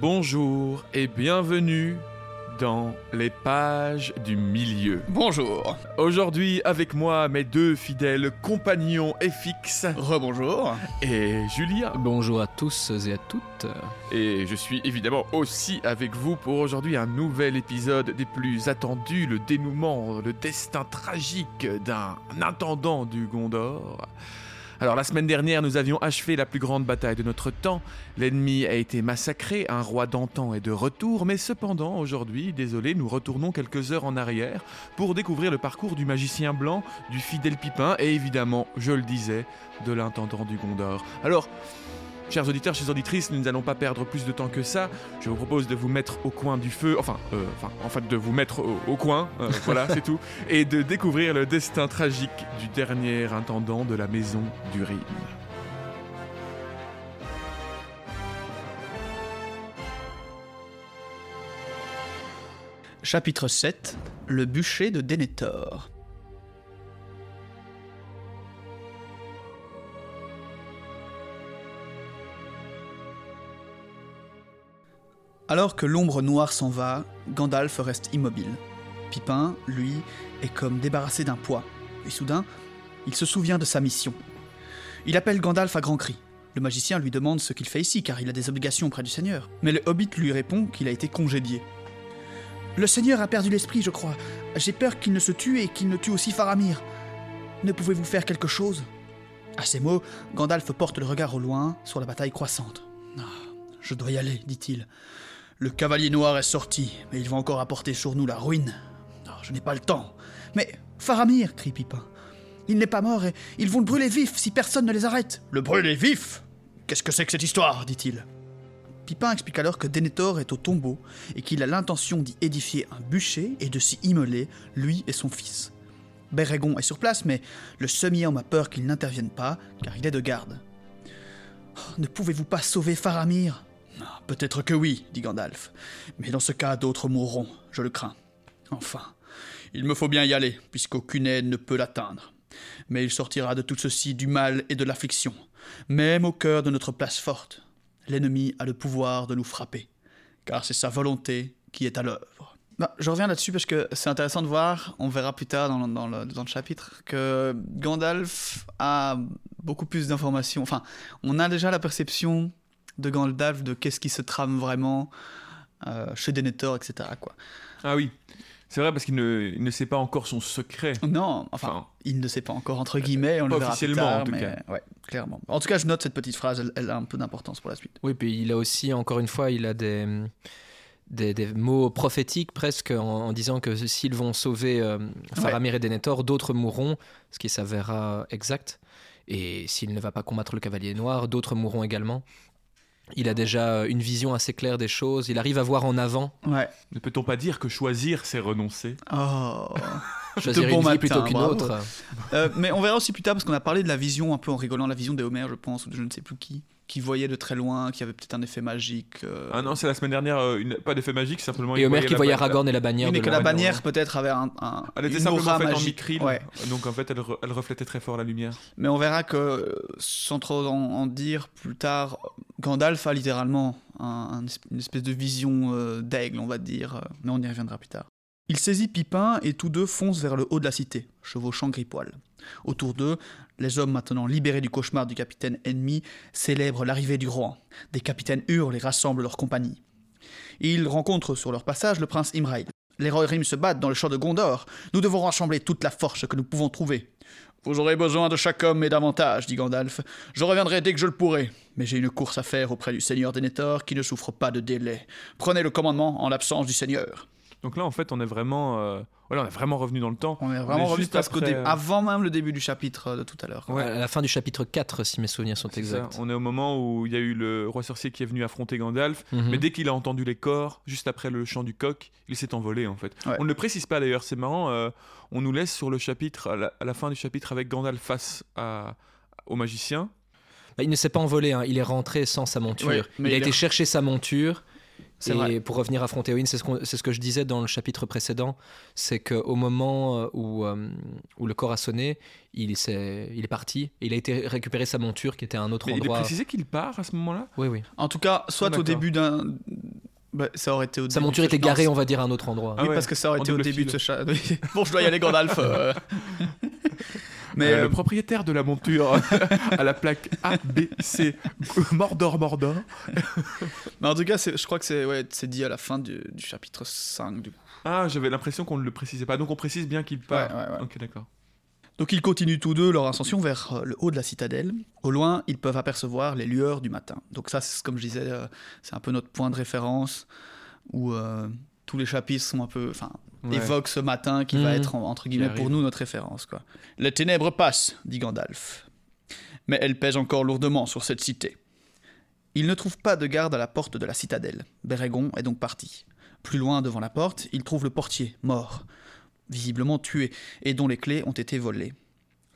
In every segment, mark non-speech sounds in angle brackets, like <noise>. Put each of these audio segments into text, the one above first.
Bonjour et bienvenue dans les pages du milieu. Bonjour. Aujourd'hui avec moi mes deux fidèles compagnons FX Rebonjour. et Julia. Bonjour à tous et à toutes. Et je suis évidemment aussi avec vous pour aujourd'hui un nouvel épisode des plus attendus, le dénouement, le destin tragique d'un intendant du Gondor. Alors la semaine dernière, nous avions achevé la plus grande bataille de notre temps. L'ennemi a été massacré, un roi d'antan est de retour, mais cependant, aujourd'hui, désolé, nous retournons quelques heures en arrière pour découvrir le parcours du magicien blanc, du fidèle Pipin et évidemment, je le disais, de l'intendant du Gondor. Alors, Chers auditeurs, chers auditrices, nous n'allons pas perdre plus de temps que ça. Je vous propose de vous mettre au coin du feu, enfin, euh, enfin en fait, de vous mettre au, au coin, euh, <laughs> voilà, c'est tout, et de découvrir le destin tragique du dernier intendant de la maison du Rhin. Chapitre 7 Le bûcher de Denethor. Alors que l'ombre noire s'en va, Gandalf reste immobile. Pipin, lui, est comme débarrassé d'un poids. Et soudain, il se souvient de sa mission. Il appelle Gandalf à grands cris. Le magicien lui demande ce qu'il fait ici car il a des obligations auprès du Seigneur. Mais le hobbit lui répond qu'il a été congédié. Le Seigneur a perdu l'esprit, je crois. J'ai peur qu'il ne se tue et qu'il ne tue aussi Faramir. Ne pouvez-vous faire quelque chose? À ces mots, Gandalf porte le regard au loin sur la bataille croissante. Ah, je dois y aller, dit-il. Le cavalier noir est sorti, mais il va encore apporter sur nous la ruine. Je n'ai pas le temps. Mais Faramir, crie Pipin. Il n'est pas mort et ils vont le brûler vif si personne ne les arrête. Le brûler vif? Qu'est-ce que c'est que cette histoire? dit-il. Pipin explique alors que Denethor est au tombeau et qu'il a l'intention d'y édifier un bûcher et de s'y immoler, lui et son fils. Bérégon est sur place, mais le semi-homme a peur qu'il n'intervienne pas, car il est de garde. Oh, ne pouvez-vous pas sauver Faramir? Peut-être que oui, dit Gandalf, mais dans ce cas, d'autres mourront, je le crains. Enfin, il me faut bien y aller, puisqu'aucune aide ne peut l'atteindre. Mais il sortira de tout ceci du mal et de l'affliction, même au cœur de notre place forte. L'ennemi a le pouvoir de nous frapper, car c'est sa volonté qui est à l'œuvre. Bah, je reviens là-dessus parce que c'est intéressant de voir, on verra plus tard dans le, dans le chapitre, que Gandalf a beaucoup plus d'informations. Enfin, on a déjà la perception de Gandalf de qu'est-ce qui se trame vraiment euh, chez Denethor, etc. Quoi. Ah oui, c'est vrai parce qu'il ne, il ne sait pas encore son secret. Non, enfin, Enfin, il ne sait pas encore entre guillemets, on pas le verra plus officiellement, tard, en tout mais cas. ouais, clairement. En tout cas, je note cette petite phrase, elle, elle a un peu d'importance pour la suite. Oui, puis il a aussi, encore une fois, il a des, des, des mots prophétiques presque en, en disant que s'ils vont sauver euh, Faramir et Denethor, d'autres mourront, ce qui s'avérera exact. Et s'il ne va pas combattre le Cavalier Noir, d'autres mourront également. Il a déjà une vision assez claire des choses, il arrive à voir en avant, Ouais. Ne peut-on pas dire que choisir, c'est renoncer? Oh. <laughs> choisir bon une vie matin, plutôt qu'une autre. Euh, mais on verra aussi plus tard parce qu'on a parlé de la vision un peu en rigolant, la vision des Homères, je pense, ou de je ne sais plus qui, qui voyait de très loin, qui avait peut-être un effet magique. euh, Ah non, c'est la semaine dernière, euh, une- pas d'effet magique, simplement... Et Homer qui voyait Aragorn et la bannière oui, mais de que la- bannière peut-être avait un, un Elle était une simplement aura faite en magique. micril, Ouais. donc en fait elle, re- elle reflétait très fort la lumière. Mais on verra que, euh, sans trop en, en dire plus tard, Gandalf a littéralement une espèce de vision euh, d'aigle, on va dire, euh, mais on y reviendra plus tard. Il saisit Pipin et tous deux foncent vers le haut de la cité, chevauchant Gripoil. Autour d'eux, les hommes maintenant libérés du cauchemar du capitaine ennemi célèbrent l'arrivée du roi. Des capitaines hurlent et rassemblent leur compagnie. Ils rencontrent sur leur passage le prince Imrail. Les Rohirrim se battent dans le champ de Gondor. Nous devons rassembler toute la force que nous pouvons trouver. Vous aurez besoin de chaque homme et davantage, dit Gandalf. Je reviendrai dès que je le pourrai. Mais j'ai une course à faire auprès du seigneur Denethor qui ne souffre pas de délai. Prenez le commandement en l'absence du seigneur. Donc là en fait on est vraiment... euh, Voilà, on est vraiment revenu dans le temps. On est vraiment revenu juste presque au après, début, euh, avant même le début du chapitre euh, de tout à l'heure. Ouais. À la fin du chapitre 4, si mes souvenirs sont ça, exacts. On est au moment où il y a eu le roi sorcier qui est venu affronter Gandalf, Mhm. mais dès qu'il a entendu les corps, juste après le chant du coq, il s'est envolé en fait. Ouais. On ne le précise pas d'ailleurs, c'est marrant, euh, on nous laisse sur le chapitre, à la, à la fin du chapitre avec Gandalf face à, au magicien. Bah, il ne s'est pas envolé, hein, il est rentré sans sa monture. Il mais a il été chercher sa monture. C'est Et vrai. pour revenir affronter Owen, c'est ce, que je disais dans le chapitre précédent, c'est qu'au moment euh, où, euh, où le corps a sonné, il, il est parti, et il a été récupérer sa monture qui était à un autre Mais il est endroit. précisé qu'il part à ce moment-là? Oui, oui. En tout cas, soit Ah, au début d'un Bah, ça aurait été au Sa début monture était garée, on va dire, à un autre endroit. Ah oui, ouais, parce que ça aurait en été au début de ce chat. <laughs> bon, je dois y aller, Gandalf. euh. <laughs> Mais Euh, euh, le propriétaire de la monture <laughs> à la plaque A, B, C, Mordor, Mordor. mais en tout cas, je crois que c'est ouais, dit à la fin du, du chapitre 5. Du coup. Ah, j'avais l'impression qu'on ne le précisait pas. Donc on précise bien qu'il part. Ouais, ouais, ouais. Ok, d'accord. Donc ils continuent tous deux leur ascension vers euh, le haut de la citadelle. Au loin, ils peuvent apercevoir les lueurs du matin. Donc ça, comme je disais, euh, c'est un peu notre point de référence où euh, tous les chapitres sont un peu, enfin, Ouais. évoquent ce matin qui va Mhm. être en- entre guillemets pour nous notre référence. Quoi. Les ténèbres passent, dit Gandalf, mais elles pèsent encore lourdement sur cette cité. Ils ne trouvent pas de garde à la porte de la citadelle. Bérégon est donc parti. Plus loin devant la porte, ils trouvent le portier, mort, visiblement tué, et dont les clés ont été volées.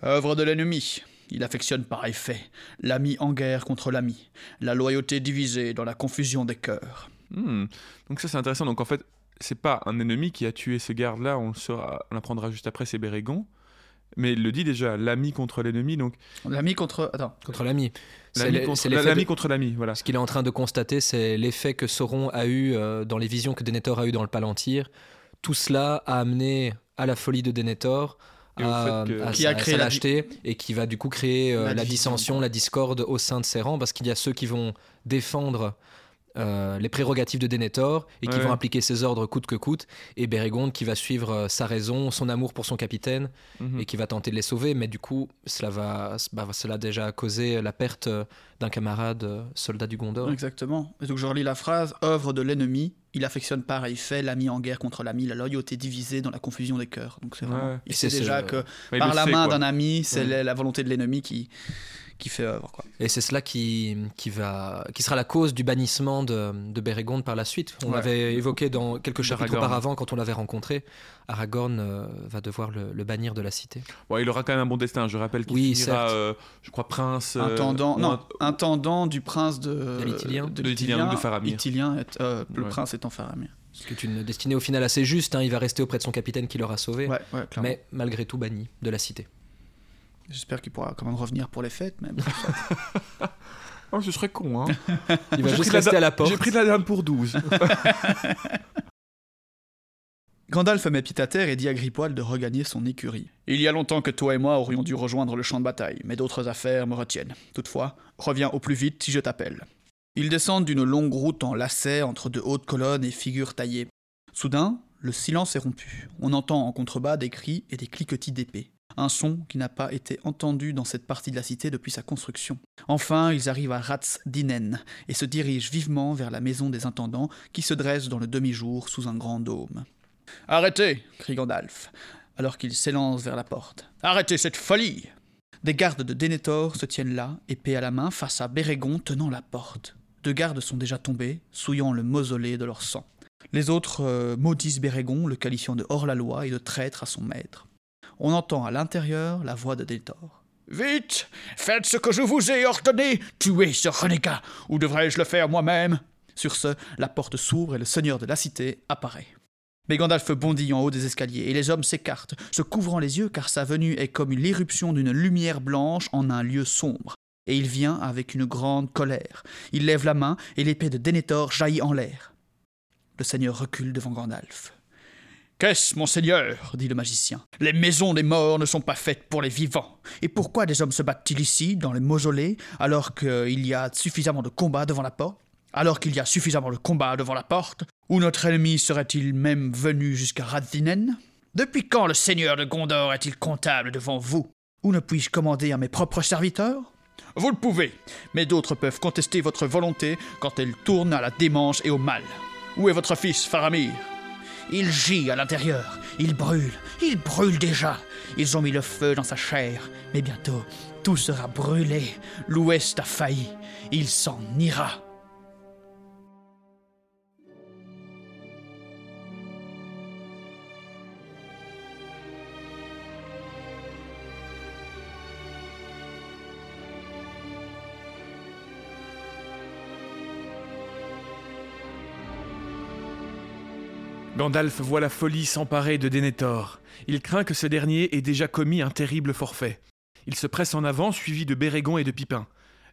Œuvre de l'ennemi. Il affectionne pareil fait. L'ami en guerre contre l'ami. La loyauté divisée dans la confusion des cœurs. Hmm. Donc ça c'est intéressant. Donc en fait, c'est pas un ennemi qui a tué ce garde-là, on le saura, on l'apprendra juste après, c'est Bérégon. Mais il le dit déjà, l'ami contre l'ennemi, donc L'ami contre. Attends. Contre l'ami. C'est l'ami contre, l'ami de- contre l'ami, voilà. Ce qu'il est en train de constater, c'est l'effet que Sauron a eu euh, dans les visions que Denethor a eu dans le Palantir. Tout cela a amené à la folie de Denethor, à, que- à Qui sa, a créé sa la lâcheté, et qui va du coup créer euh, La dissension, la discorde au sein de ses rangs, parce qu'il y a ceux qui vont défendre euh, les prérogatives de Denethor et qui Ouais. vont appliquer ses ordres coûte que coûte, et Bérégonde qui va suivre euh, sa raison, son amour pour son capitaine, Mhm. et qui va tenter de les sauver, mais du coup, cela va, bah, cela a déjà causé la perte euh, d'un camarade soldat du Gondor. Exactement. Et donc je relis la phrase œuvre de l'ennemi. Il affectionne pareil fait. L'ami en guerre contre l'ami. La loyauté divisée dans la confusion des cœurs. Donc c'est. Ouais. Il sait ce- déjà que par la main d'un ami, c'est la volonté de l'ennemi qui qui fait œuvre. Quoi. Et c'est cela qui, qui, va, qui sera la cause du bannissement de, de Bérégonde par la suite. On Ouais. l'avait évoqué dans quelques chapitres Aragorn. auparavant quand on l'avait rencontré. Aragorn euh, va devoir le, le bannir de la cité. Bon, il aura quand même un bon destin. Je rappelle qu'il Oui, finira, euh, je crois, prince. euh, intendant, non, un- intendant du prince de De l'Itilien. de donc de Faramir. Itilien est- euh, le Ouais. prince étant Faramir. Ce qui est une destinée au final assez juste. hein. Il va rester auprès de son capitaine qui l'aura sauvé. Ouais, ouais, clairement. mais malgré tout banni de la cité. J'espère qu'il pourra quand même revenir pour les fêtes. Mais <laughs> bon, Oh, ce serait con, hein. Il va juste la rester à la porte. J'ai pris de la dame pour 12. <laughs> Gandalf met pied à terre et dit à Gripoil de regagner son écurie. Il y a longtemps que toi et moi aurions dû rejoindre le champ de bataille, mais d'autres affaires me retiennent. Toutefois, reviens au plus vite si je t'appelle. Ils descendent d'une longue route en lacets entre de hautes colonnes et figures taillées. Soudain, le silence est rompu. On entend en contrebas des cris et des cliquetis d'épées. Un son qui n'a pas été entendu dans cette partie de la cité depuis sa construction. Enfin, ils arrivent à Rats Dinen et se dirigent vivement vers la maison des intendants qui se dresse dans le demi-jour sous un grand dôme. Arrêtez crie Gandalf, alors qu'il s'élance vers la porte. Arrêtez cette folie Des gardes de Denethor se tiennent là, épée à la main, face à Bérégon tenant la porte. Deux gardes sont déjà tombés, souillant le mausolée de leur sang. Les autres euh, maudissent Bérégon, le qualifiant de hors-la-loi et de traître à son maître. On entend à l'intérieur la voix de Denethor. Vite Faites ce que je vous ai ordonné Tuez ce renégat Ou devrais-je le faire moi-même? Sur ce, la porte s'ouvre et le seigneur de la cité apparaît. Mais Gandalf bondit en haut des escaliers, et les hommes s'écartent, se couvrant les yeux car sa venue est comme l'irruption d'une lumière blanche en un lieu sombre. Et il vient avec une grande colère. Il lève la main, et l'épée de Denethor jaillit en l'air. Le seigneur recule devant Gandalf. Qu'est-ce, mon seigneur? dit le magicien. Les maisons des morts ne sont pas faites pour les vivants. Et pourquoi des hommes se battent-ils ici, dans les mausolées, alors qu'il y a suffisamment de combats devant la porte? Alors qu'il y a suffisamment de combats devant la porte Ou notre ennemi serait-il même venu jusqu'à Radvinen? Depuis quand le seigneur de Gondor est-il comptable devant vous? Ou ne puis-je commander à mes propres serviteurs? Vous le pouvez, mais d'autres peuvent contester votre volonté quand elle tourne à la démence et au mal. Où est votre fils, Faramir? Il gît à l'intérieur, il brûle, il brûle déjà. Ils ont mis le feu dans sa chair, mais bientôt tout sera brûlé. L'Ouest a failli, il s'en ira. Gandalf voit la folie s'emparer de Denethor. Il craint que ce dernier ait déjà commis un terrible forfait. Il se presse en avant, suivi de Bérégon et de Pipin.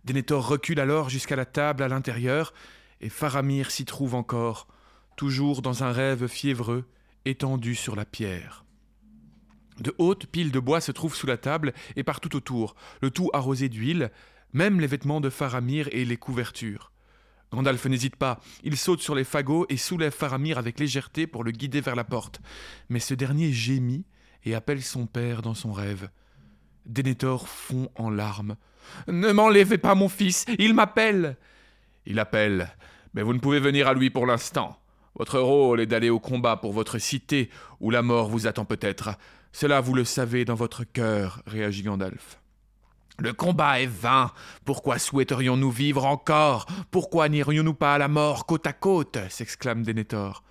Denethor recule alors jusqu'à la table à l'intérieur, et Faramir s'y trouve encore, toujours dans un rêve fiévreux, étendu sur la pierre. De hautes piles de bois se trouvent sous la table et partout autour, le tout arrosé d'huile, même les vêtements de Faramir et les couvertures. Gandalf n'hésite pas, il saute sur les fagots et soulève Faramir avec légèreté pour le guider vers la porte. Mais ce dernier gémit et appelle son père dans son rêve. Denethor fond en larmes. Ne m'enlevez pas mon fils, il m'appelle. Il appelle, mais vous ne pouvez venir à lui pour l'instant. Votre rôle est d'aller au combat pour votre cité, où la mort vous attend peut-être. Cela vous le savez dans votre cœur, réagit Gandalf. Le combat est vain. Pourquoi souhaiterions-nous vivre encore? Pourquoi n'irions-nous pas à la mort côte à côte? s'exclame Denethor.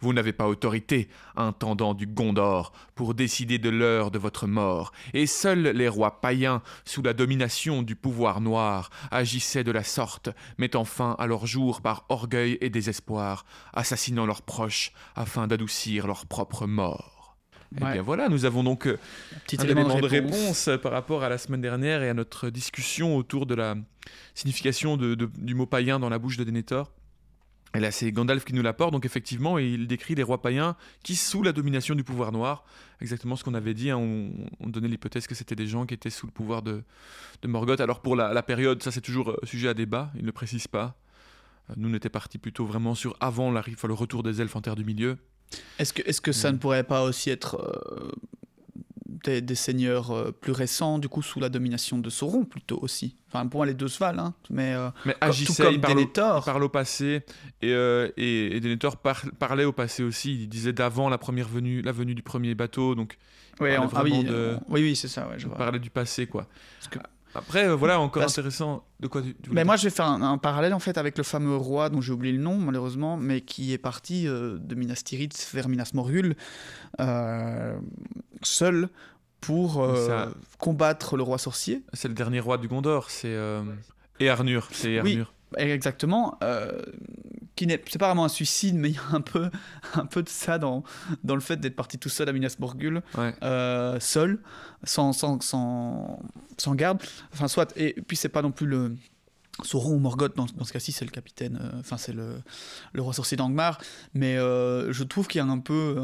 Vous n'avez pas autorité, intendant du Gondor, pour décider de l'heure de votre mort, et seuls les rois païens, sous la domination du pouvoir noir, agissaient de la sorte, mettant fin à leur jour par orgueil et désespoir, assassinant leurs proches afin d'adoucir leur propre mort. Et Ouais. bien voilà, nous avons donc euh, Petit un élément élément de réponse. réponse euh, par rapport à la semaine dernière et à notre discussion autour de la signification de- de- du mot païen dans la bouche de Denethor. Et là, c'est Gandalf qui nous l'apporte, donc effectivement, il décrit les rois païens qui, sous la domination du pouvoir noir, exactement ce qu'on avait dit, hein, on, on donnait l'hypothèse que c'était des gens qui étaient sous le pouvoir de, de Morgoth. Alors pour la, la période, ça c'est toujours euh, sujet à débat, il ne précise pas. Nous, on était partis plutôt vraiment sur avant enfin, le retour des elfes en Terre du Milieu. Est-ce que, est que ça Mm. ne pourrait pas aussi être euh, des, des seigneurs euh, plus récents, du coup, sous la domination de Sauron, plutôt aussi? Enfin, pour moi, les deux se valent, hein, mais euh, Mais tout comme parle au- Denethor. Parle au passé et, euh, et, et Denethor par- parlait au passé aussi. Il disait d'avant la première venue, la venue du premier bateau, donc Ouais, on- ah oui, vraiment de- euh, oui, oui, c'est ça, ouais, je il vois. parlait du passé quoi. Parce que- Après euh, voilà encore Parce- intéressant. De quoi tu, tu Mais moi, je vais faire un, un parallèle en fait avec le fameux roi dont j'ai oublié le nom malheureusement, mais qui est parti euh, de Minas Tirith vers Minas Morgul euh, seul pour euh, Ça- combattre le roi sorcier. c'est le dernier roi du Gondor, c'est euh, Earnur, c'est Oui. Earnur. Exactement. Qui n'est c'est pas vraiment un suicide, mais il y a un peu, <laughs> un peu de ça dans, dans le fait d'être parti tout seul à Minas Morgul, Ouais. euh, seul, sans, sans, sans, sans garde. Enfin, soit. Et puis, c'est pas non plus le. Sauron ou Morgoth, dans, dans ce cas-ci, c'est le capitaine, euh, enfin, c'est le, le roi sorcier d'Angmar. Mais euh, je trouve qu'il y a un peu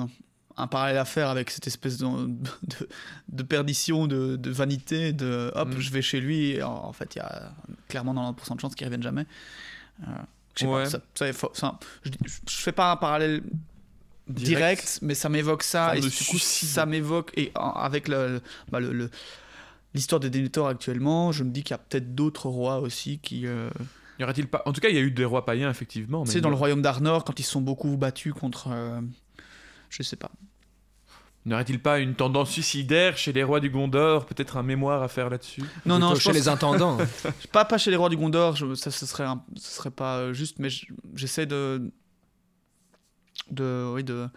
un parallèle à faire avec cette espèce de, de, de perdition, de, de vanité, de hop, Mm. je vais chez lui. Et en, en fait, il y a clairement 90% de chances qu'il revienne jamais. Euh, Ouais. pas, ça, ça est faux- ça- je, je fais pas un parallèle direct, mais ça m'évoque ça. Et du coup, ça m'évoque, et en- avec le, bah, le- le- l'histoire de Denethor actuellement, je me dis qu'il y a peut-être d'autres rois aussi qui. euh, Y aurait-il pas En tout cas, il y a eu des rois païens effectivement. sais, dans le royaume d'Arnor, quand ils se sont beaucoup battus contre. euh, je sais pas. N'aurait-il pas une tendance suicidaire chez les rois du Gondor? Peut-être un mémoire à faire là-dessus? Non, non, je chez pense- les intendants. <laughs> Pas, pas chez les rois du Gondor, je- ça ce serait, un- ce serait pas euh, juste, mais je- j'essaie de, de, oui, de,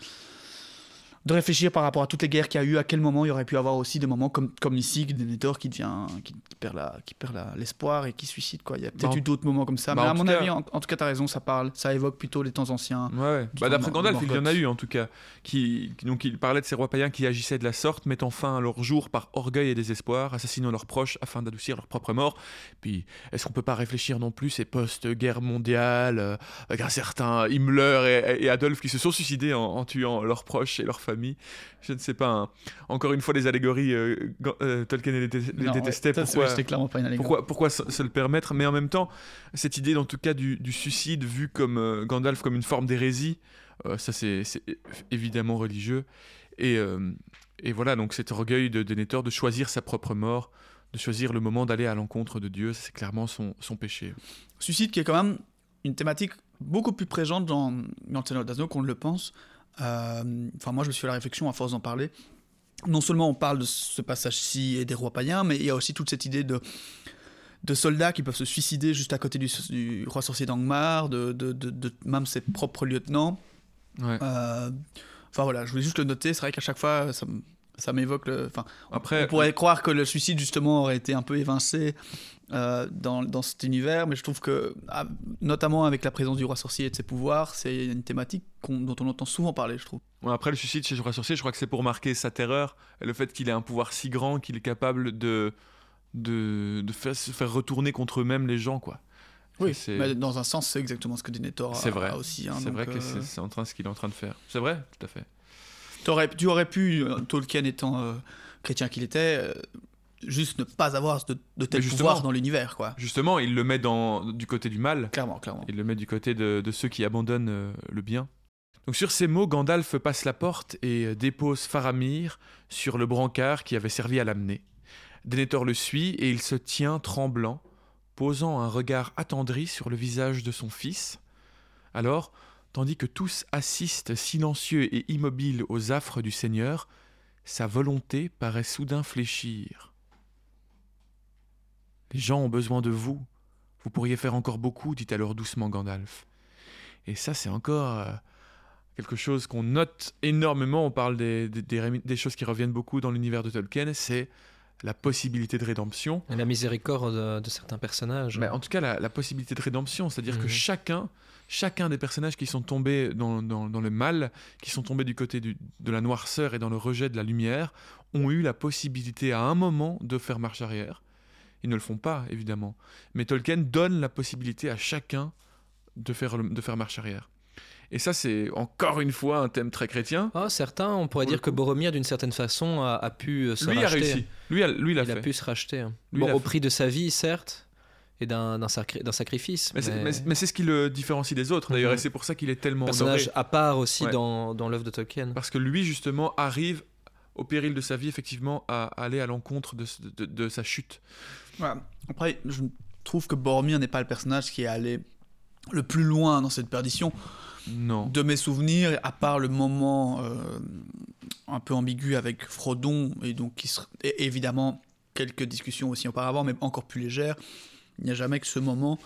de réfléchir par rapport à toutes les guerres qu'il y a eu, à quel moment il y aurait pu avoir aussi des moments comme, comme ici, Denethor qui devient, qui, qui perd la, qui perd l'espoir et qui suicide quoi. Il y a peut-être Bah, eu d'autres moments comme ça, bah, mais à mon cas- avis, en, en tout cas, t'as raison, ça parle, ça évoque plutôt les temps anciens. Ouais, Bah, d'après Gandalf, il y en a eu en tout cas. Qui, donc il parlait de ces rois païens qui agissaient de la sorte, mettant fin à leur jour par orgueil et désespoir, assassinant leurs proches afin d'adoucir leur propre mort. Puis, est-ce qu'on peut pas réfléchir non plus ces post-guerre mondiale, euh, avec un certain Himmler et, et Adolphe qui se sont suicidés en, en tuant leurs proches et leurs familles? Je ne sais pas. hein. Encore une fois, les allégories, euh, euh, Tolkien les, Non, détestait. c'est- pourquoi clairement pas une allégorie. pourquoi, pourquoi se, se le permettre? Mais en même temps, cette idée, en tout cas, du, du suicide vu comme euh, Gandalf comme une forme d'hérésie, euh, ça c'est évidemment religieux. Et, euh, et voilà, donc cet orgueil de Denethor de choisir sa propre mort, de choisir le moment d'aller à l'encontre de Dieu, c'est clairement son, son péché. Suicide qui est quand même une thématique beaucoup plus présente dans, dans le Seigneur qu'on ne le pense. Euh, Enfin, moi, je me suis fait la réflexion à force d'en parler. Non seulement on parle de ce passage-ci et des rois païens, mais il y a aussi toute cette idée de, de soldats qui peuvent se suicider juste à côté du, du roi sorcier d'Angmar, de, de, de- de même ses propres lieutenants. Ouais. Euh, Enfin voilà, je voulais juste le noter. C'est vrai qu'à chaque fois, ça, m'évoque le. Enfin, Après, on pourrait croire que le suicide, justement, aurait été un peu évincé euh, dans, dans cet univers, mais je trouve que, ah, notamment avec la présence du roi sorcier et de ses pouvoirs, c'est une thématique dont on entend souvent parler, je trouve. Ouais, après le suicide chez le roi sorcier, je crois que c'est pour marquer sa terreur et le fait qu'il ait un pouvoir si grand qu'il est capable de, de, de faire, se faire retourner contre eux-mêmes les gens, quoi. Oui, mais dans un sens, c'est exactement ce que Denethor a, C'est vrai. a aussi. hein, C'est vrai que euh, c'est en train ce qu'il est en train de faire. C'est vrai, tout à fait. tu aurais pu, euh, Tolkien étant euh, chrétien qu'il était, euh, juste ne pas avoir de, de tel pouvoir dans l'univers, quoi. Justement, il le met dans, du côté du mal. Clairement, clairement. Il le met du côté de, de ceux qui abandonnent euh, le bien. Donc sur ces mots, Gandalf passe la porte et euh, dépose Faramir sur le brancard qui avait servi à l'amener. Denethor le suit et il se tient tremblant, posant un regard attendri sur le visage de son fils. Alors, tandis que tous assistent silencieux et immobiles aux affres du Seigneur, sa volonté paraît soudain fléchir. Les gens ont besoin de vous, vous pourriez faire encore beaucoup, dit alors doucement Gandalf. Et ça, c'est encore euh, quelque chose qu'on note énormément. On parle des, des- des rémi- des choses qui reviennent beaucoup dans l'univers de Tolkien, c'est la possibilité de rédemption. Et la miséricorde de, de certains personnages. Mais en tout cas, la, la possibilité de rédemption, c'est-à-dire que Mhm. chacun, chacun des personnages qui sont tombés dans, dans- dans le mal, qui sont tombés du côté du- de la noirceur et dans le rejet de la lumière, ont eu la possibilité à un moment de faire marche arrière. Ils ne le font pas, évidemment. Mais Tolkien donne la possibilité à chacun de faire, le- de faire marche arrière. Et ça, c'est encore une fois un thème très chrétien. Ah, certains, on pourrait Pour dire que. Boromir, d'une certaine façon, a, a pu euh, se Lui a racheter. réussi. Lui, a, lui il a fait. pu se racheter. hein. Lui, Bon, il a au fait. prix de sa vie, certes, et d'un sacri- sacrifice. Mais c'est mais- ce qui le différencie des autres, d'ailleurs, Mhm. et c'est pour ça qu'il est tellement personnage honoré. à part aussi Ouais. dans, dans l'œuvre de Tolkien. Parce que lui, justement, arrive, au péril de sa vie, effectivement, à aller à l'encontre de, de- de sa chute. Voilà. Après, je trouve que Boromir n'est pas le personnage qui est allé le plus loin dans cette perdition. Non. De mes souvenirs, à part le moment euh, un peu ambigu avec Frodon, et donc qui ser- et évidemment quelques discussions aussi auparavant, mais encore plus légères, il n'y a jamais que ce moment.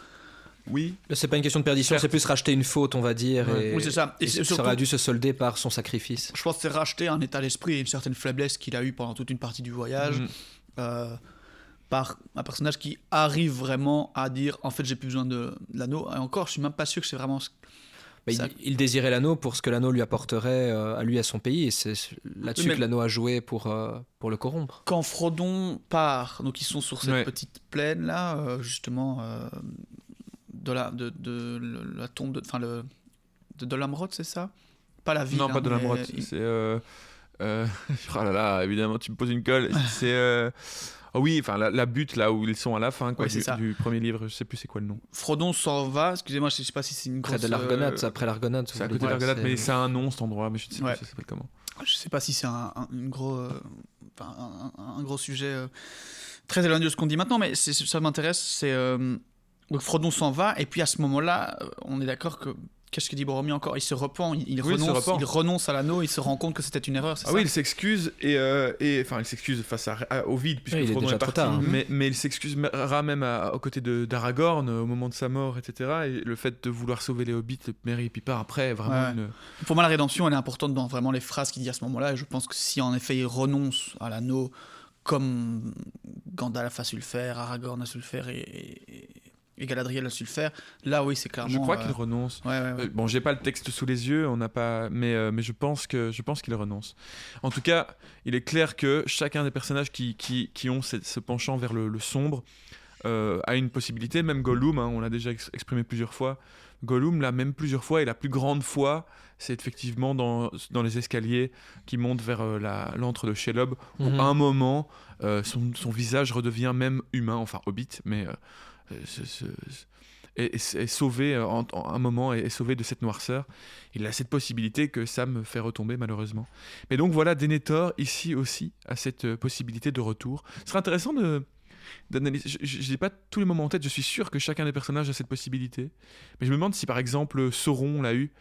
Oui. C'est pas une question de perdition, c'est plus racheter une faute, on va dire. Ouais. Et, Oui, c'est ça. Et et ça aurait dû se solder par son sacrifice. Je pense que c'est racheter un état d'esprit et une certaine faiblesse qu'il a eu pendant toute une partie du voyage. Euh, par un personnage qui arrive vraiment à dire en fait j'ai plus besoin de, l'anneau et encore je suis même pas sûr que c'est vraiment ce- Bah, Ça- il, il désirait l'anneau pour ce que l'anneau lui apporterait euh, à lui et à son pays, et c'est là-dessus Oui, mais- que l'anneau a joué pour, euh, pour le corrompre. quand Frodon part donc ils sont sur cette Ouais. petite plaine là euh, justement euh, de la de, la tombe de enfin le de Dolamrod c'est ça? Pas la ville Non, pas hein, de mais brotte. il- C'est. Euh, euh, <laughs> oh là là, évidemment, tu me poses une colle. <laughs> C'est. Oh oui, enfin, la, la butte là où ils sont à la fin quoi, Ouais, c'est du, ça. du premier livre, je sais plus c'est quoi le nom. Frodon s'en va excusez-moi je sais pas si c'est une Près grosse de l'Argonate, euh, après l'Argonate. C'est à côté de mais c'est- un nom cet endroit, mais je ne sais Ouais. plus ça s'appelle comment. je sais pas si c'est un, gros, euh, enfin, un, gros sujet euh, très éloigné de ce qu'on dit maintenant, mais c'est- ça m'intéresse. C'est euh, donc Frodon s'en va et puis à ce moment-là, euh, on est d'accord que qu'est-ce que dit Boromir encore? Il se repent, il, il Oui, il se renonce, repent. il renonce à l'anneau, il se rend compte que c'était une erreur. c'est Ah ça? oui, il s'excuse et, euh, et enfin il s'excuse face à, à- au vide puisque Oui, il est déjà est trop parti, tard, hein. mais, mais il s'excusera même à, aux côtés de d'Aragorn au moment de sa mort, etc. Et le fait de vouloir sauver les hobbits, Merry et Pippin après, est vraiment Ouais. une. Pour moi, la rédemption, elle est importante dans vraiment les phrases qu'il dit à ce moment-là. Et je pense que si en effet il renonce à l'anneau, comme Gandalf a su le faire, Aragorn a su le faire et, et, et Galadriel a su le faire, là oui, c'est clairement. Je crois euh, qu'il renonce. Ouais, ouais, ouais. Euh, Bon, j'ai pas le texte sous les yeux, on n'a pas, mais euh, mais je pense que je pense qu'il renonce. En tout cas, il est clair que chacun des personnages qui qui, qui ont cette- ce penchant vers le, le sombre euh, a une possibilité. Même Gollum, hein, on l'a déjà ex- exprimé plusieurs fois. Gollum l'a même plusieurs fois et la plus grande fois, c'est effectivement dans, dans les escaliers qui montent vers euh, la- l'antre de Shelob, où Mhm. à un moment, euh, son, son visage redevient même humain, enfin hobbit, mais euh, euh, ce- ce- est, sauvé euh, en, un moment, est, est sauvé de cette noirceur. Il a cette possibilité que ça me fait retomber malheureusement. Mais donc voilà, Denethor ici aussi a cette euh, possibilité de retour. Ce serait intéressant de d'analyser. Je n'ai pas tous les moments en tête. Je suis sûr que chacun des personnages a cette possibilité. Mais je me demande si par exemple Sauron l'a eu.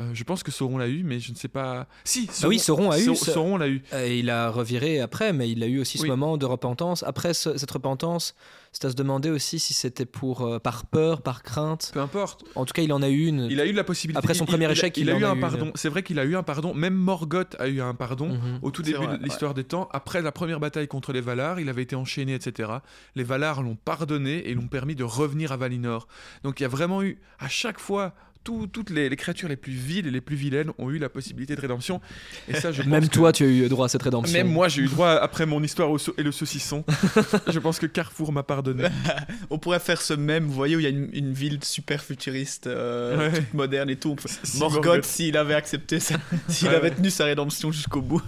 Euh, je pense que Sauron l'a eu, mais je ne sais pas. Si. Ah oui, Sauron a eu Sauron l'a eu. Euh, il a reviré après, mais il a eu aussi ce Oui. moment de repentance. Après ce- cette repentance, c'est à se demander aussi si c'était pour euh, par peur, par crainte. Peu importe. En tout cas, il en a eu une. Il a eu la possibilité. Après son il- premier il échec, il, il a en eu a un une. pardon. C'est vrai qu'il a eu un pardon. Même Morgoth a eu un pardon. Mhm. Au tout début vrai, de l'histoire des temps, après la première bataille contre les Valar, il avait été enchaîné, etc. Les Valar l'ont pardonné et l'ont permis de revenir à Valinor. Donc il y a vraiment eu, à chaque fois, tout- toutes les, les créatures les plus viles et les plus vilaines ont eu la possibilité de rédemption. Et ça, je <laughs> Même pense toi, tu as eu droit à cette rédemption. Même moi, j'ai eu droit après mon histoire au et le saucisson. <laughs> je pense que Carrefour m'a pardonné. <laughs> On pourrait faire ce même, vous voyez, où il y a une, une ville super futuriste, euh, Ouais. toute moderne et tout. Morgoth, Morgoth. s'il avait accepté ça, s'il Ouais, avait ouais. tenu sa rédemption jusqu'au bout.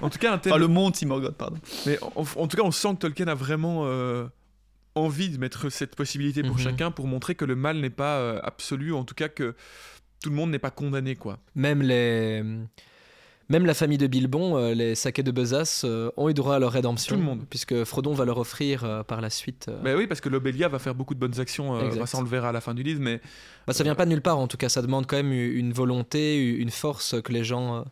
En tout cas, un thème Enfin, le monde, si Morgoth, pardon. Mais en, en tout cas, on sent que Tolkien a vraiment euh, envie de mettre cette possibilité pour Mhm. chacun, pour montrer que le mal n'est pas euh, absolu, en tout cas que tout le monde n'est pas condamné, quoi. Même les. Même la famille de Bilbon, euh, les saquets de Besace, euh, ont eu droit à leur rédemption. Tout le monde. Puisque Frodon va leur offrir euh, par la suite. Mais oui, parce que l'Obélia va faire beaucoup de bonnes actions, bah, ça on le verra à la fin du livre, mais Bah, ça vient pas de nulle part en tout cas, ça demande quand même une volonté, une force que les gens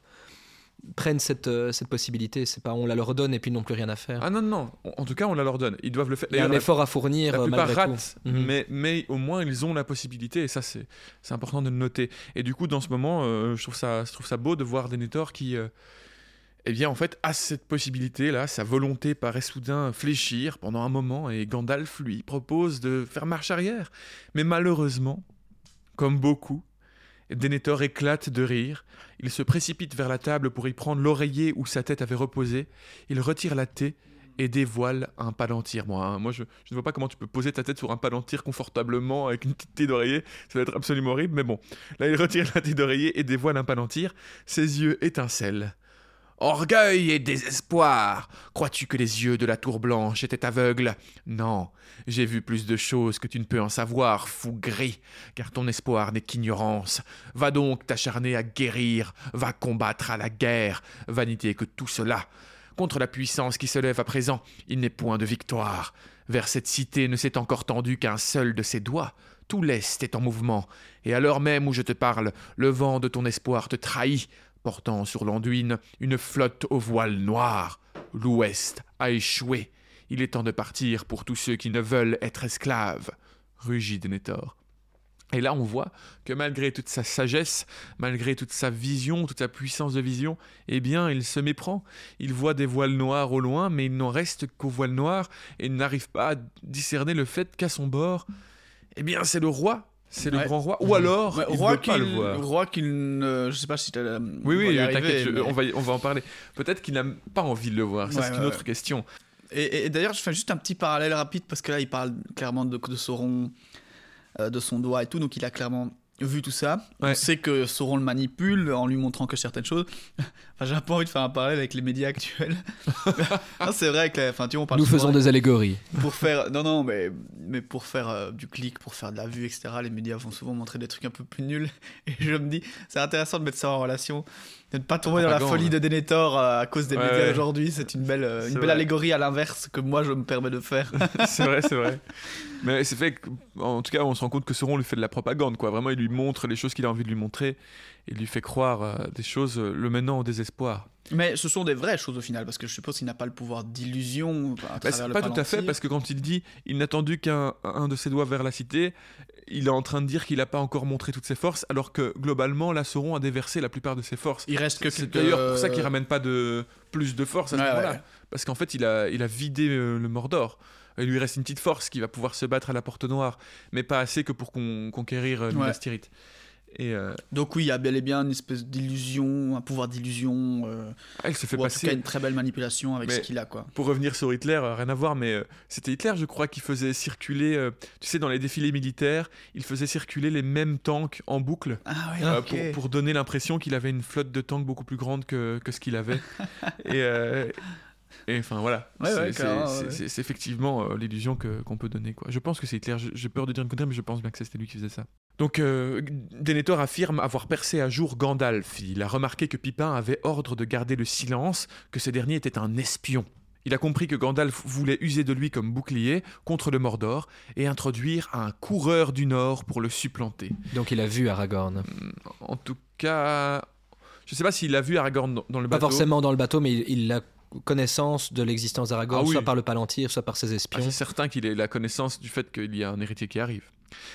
prennent cette, euh, cette possibilité. C'est pas on la leur donne et puis ils n'ont plus rien à faire. ah non, non, en tout cas on la leur donne, ils doivent le faire. Il y a un effort à fournir La plupart malgré tout. ratent, Mhm. mais, mais au moins ils ont la possibilité, et ça c'est important de le noter. Et du coup, dans ce moment, euh, je, trouve ça, je trouve ça beau de voir Denethor qui, euh, eh bien, en fait, a cette possibilité-là, sa volonté paraît soudain fléchir pendant un moment, et Gandalf lui propose de faire marche arrière. Mais malheureusement, comme beaucoup, Denethor éclate de rire. Il se précipite vers la table pour y prendre l'oreiller où sa tête avait reposé. Il retire la thé et dévoile un palantir. Moi, hein, moi je, ne vois pas comment tu peux poser ta tête sur un palantir confortablement avec une petite thé d'oreiller. Ça va être absolument horrible, mais bon. Là, il retire la thé d'oreiller et dévoile un palantir. Ses yeux étincellent. Orgueil et désespoir Crois-tu que les yeux de la tour blanche étaient aveugles? Non, j'ai vu plus de choses que tu ne peux en savoir, fou gris, car ton espoir n'est qu'ignorance. Va donc t'acharner à guérir, va combattre à la guerre, vanité que tout cela. Contre la puissance qui se lève à présent, il n'est point de victoire. Vers cette cité ne s'est encore tendu qu'un seul de ses doigts. Tout l'Est est en mouvement, et à l'heure même où je te parle, le vent de ton espoir te trahit, portant sur l'Anduine une flotte au voile noir. L'Ouest a échoué. Il est temps de partir pour tous ceux qui ne veulent être esclaves. Rugit Denethor. Et là, on voit que malgré toute sa sagesse, malgré toute sa vision, toute sa puissance de vision, eh bien, il se méprend. Il voit des voiles noirs au loin, mais il n'en reste qu'aux voiles noirs et n'arrive pas à discerner le fait qu'à son bord, eh bien, c'est le roi, c'est le Ouais. grand roi. Ou alors, Ouais, il roi pas le qu'il- voir. roi qu'il ne. Je sais pas si la- Oui, oui, arriver, t'inquiète, mais- on, va, on va en parler. Peut-être qu'il n'a pas envie de le voir, ça Ouais, c'est une autre question. Et, et- et d'ailleurs, je fais juste un petit parallèle rapide parce que là, il parle clairement de, de Sauron, euh, de son doigt et tout, donc il a clairement vu tout ça. On sait que Sauron le manipule en lui montrant que certaines choses. <laughs> Enfin, j'ai un peu envie de faire un parallèle avec les médias actuels. <laughs> C'est vrai que, enfin, tu vois, on parle Nous faisons des allégories. <laughs> pour faire non non mais mais pour faire euh, du clic pour faire de la vue etc les médias vont souvent montrer des trucs un peu plus nuls et je me dis c'est intéressant de mettre ça en relation de ne pas tomber dans la folie de Denethor euh, à cause des Ouais, médias ouais. aujourd'hui c'est une belle euh, une belle allégorie à l'inverse que moi je me permets de faire <laughs> c'est vrai, c'est vrai. <laughs> Mais c'est fait que, en tout cas, on se rend compte que Sauron lui fait de la propagande, quoi. Vraiment, il lui montre les choses qu'il a envie de lui montrer. Il lui fait croire euh, des choses euh, le menant au désespoir. mais ce sont des vraies choses au final parce que je suppose qu'il n'a pas le pouvoir d'illusion à Bah, travers c'est le pas tout à fait, parce que quand il dit il n'a tendu qu'un un de ses doigts vers la cité, il est en train de dire qu'il n'a pas encore montré toutes ses forces, alors que globalement, là, Sauron a déversé la plupart de ses forces. il reste que C'est quelques- d'ailleurs pour ça qu'il ramène pas de plus de force à ce Ouais, moment-là. ouais. Parce qu'en fait, il a, il a vidé euh, le Mordor. Il lui reste une petite force qui va pouvoir se battre à la Porte Noire, mais pas assez que pour con- conquérir euh, Minas Ouais. Tirith. Et euh, donc oui il y a bel et bien une espèce d'illusion un pouvoir d'illusion euh, ah, il se fait ou en tout passer. cas une très belle manipulation avec Mais- ce qu'il a quoi Pour revenir sur Hitler, euh, rien à voir, mais euh, c'était Hitler, je crois, qui faisait circuler, tu sais, dans les défilés militaires, il faisait circuler les mêmes tanks en boucle. ah oui pour, pour donner l'impression qu'il avait une flotte de tanks beaucoup plus grande que, que ce qu'il avait. <laughs> et, et enfin voilà, Ouais, c'est ouais, c'est- carrément, c'est- ouais. c'est- c'est effectivement euh, l'illusion que- qu'on peut donner. Quoi. Je pense que c'est Hitler, j'ai peur de dire une connerie, mais je pense bien que c'était lui qui faisait ça. Donc euh, Denethor affirme avoir percé à jour Gandalf. Il a remarqué que Pipin avait ordre de garder le silence, que ce dernier était un espion. Il a compris que Gandalf voulait user de lui comme bouclier contre le Mordor et introduire un coureur du Nord pour le supplanter. Donc il a vu Aragorn. En tout cas, je sais pas s'il a vu Aragorn dans, le Pas bateau. forcément dans le bateau, mais il, il a connaissance de l'existence d'Aragorn, Ah oui. soit par le palantir, soit par ses Ah, espions. c'est certain qu'il ait la connaissance du fait qu'il y a un héritier qui arrive.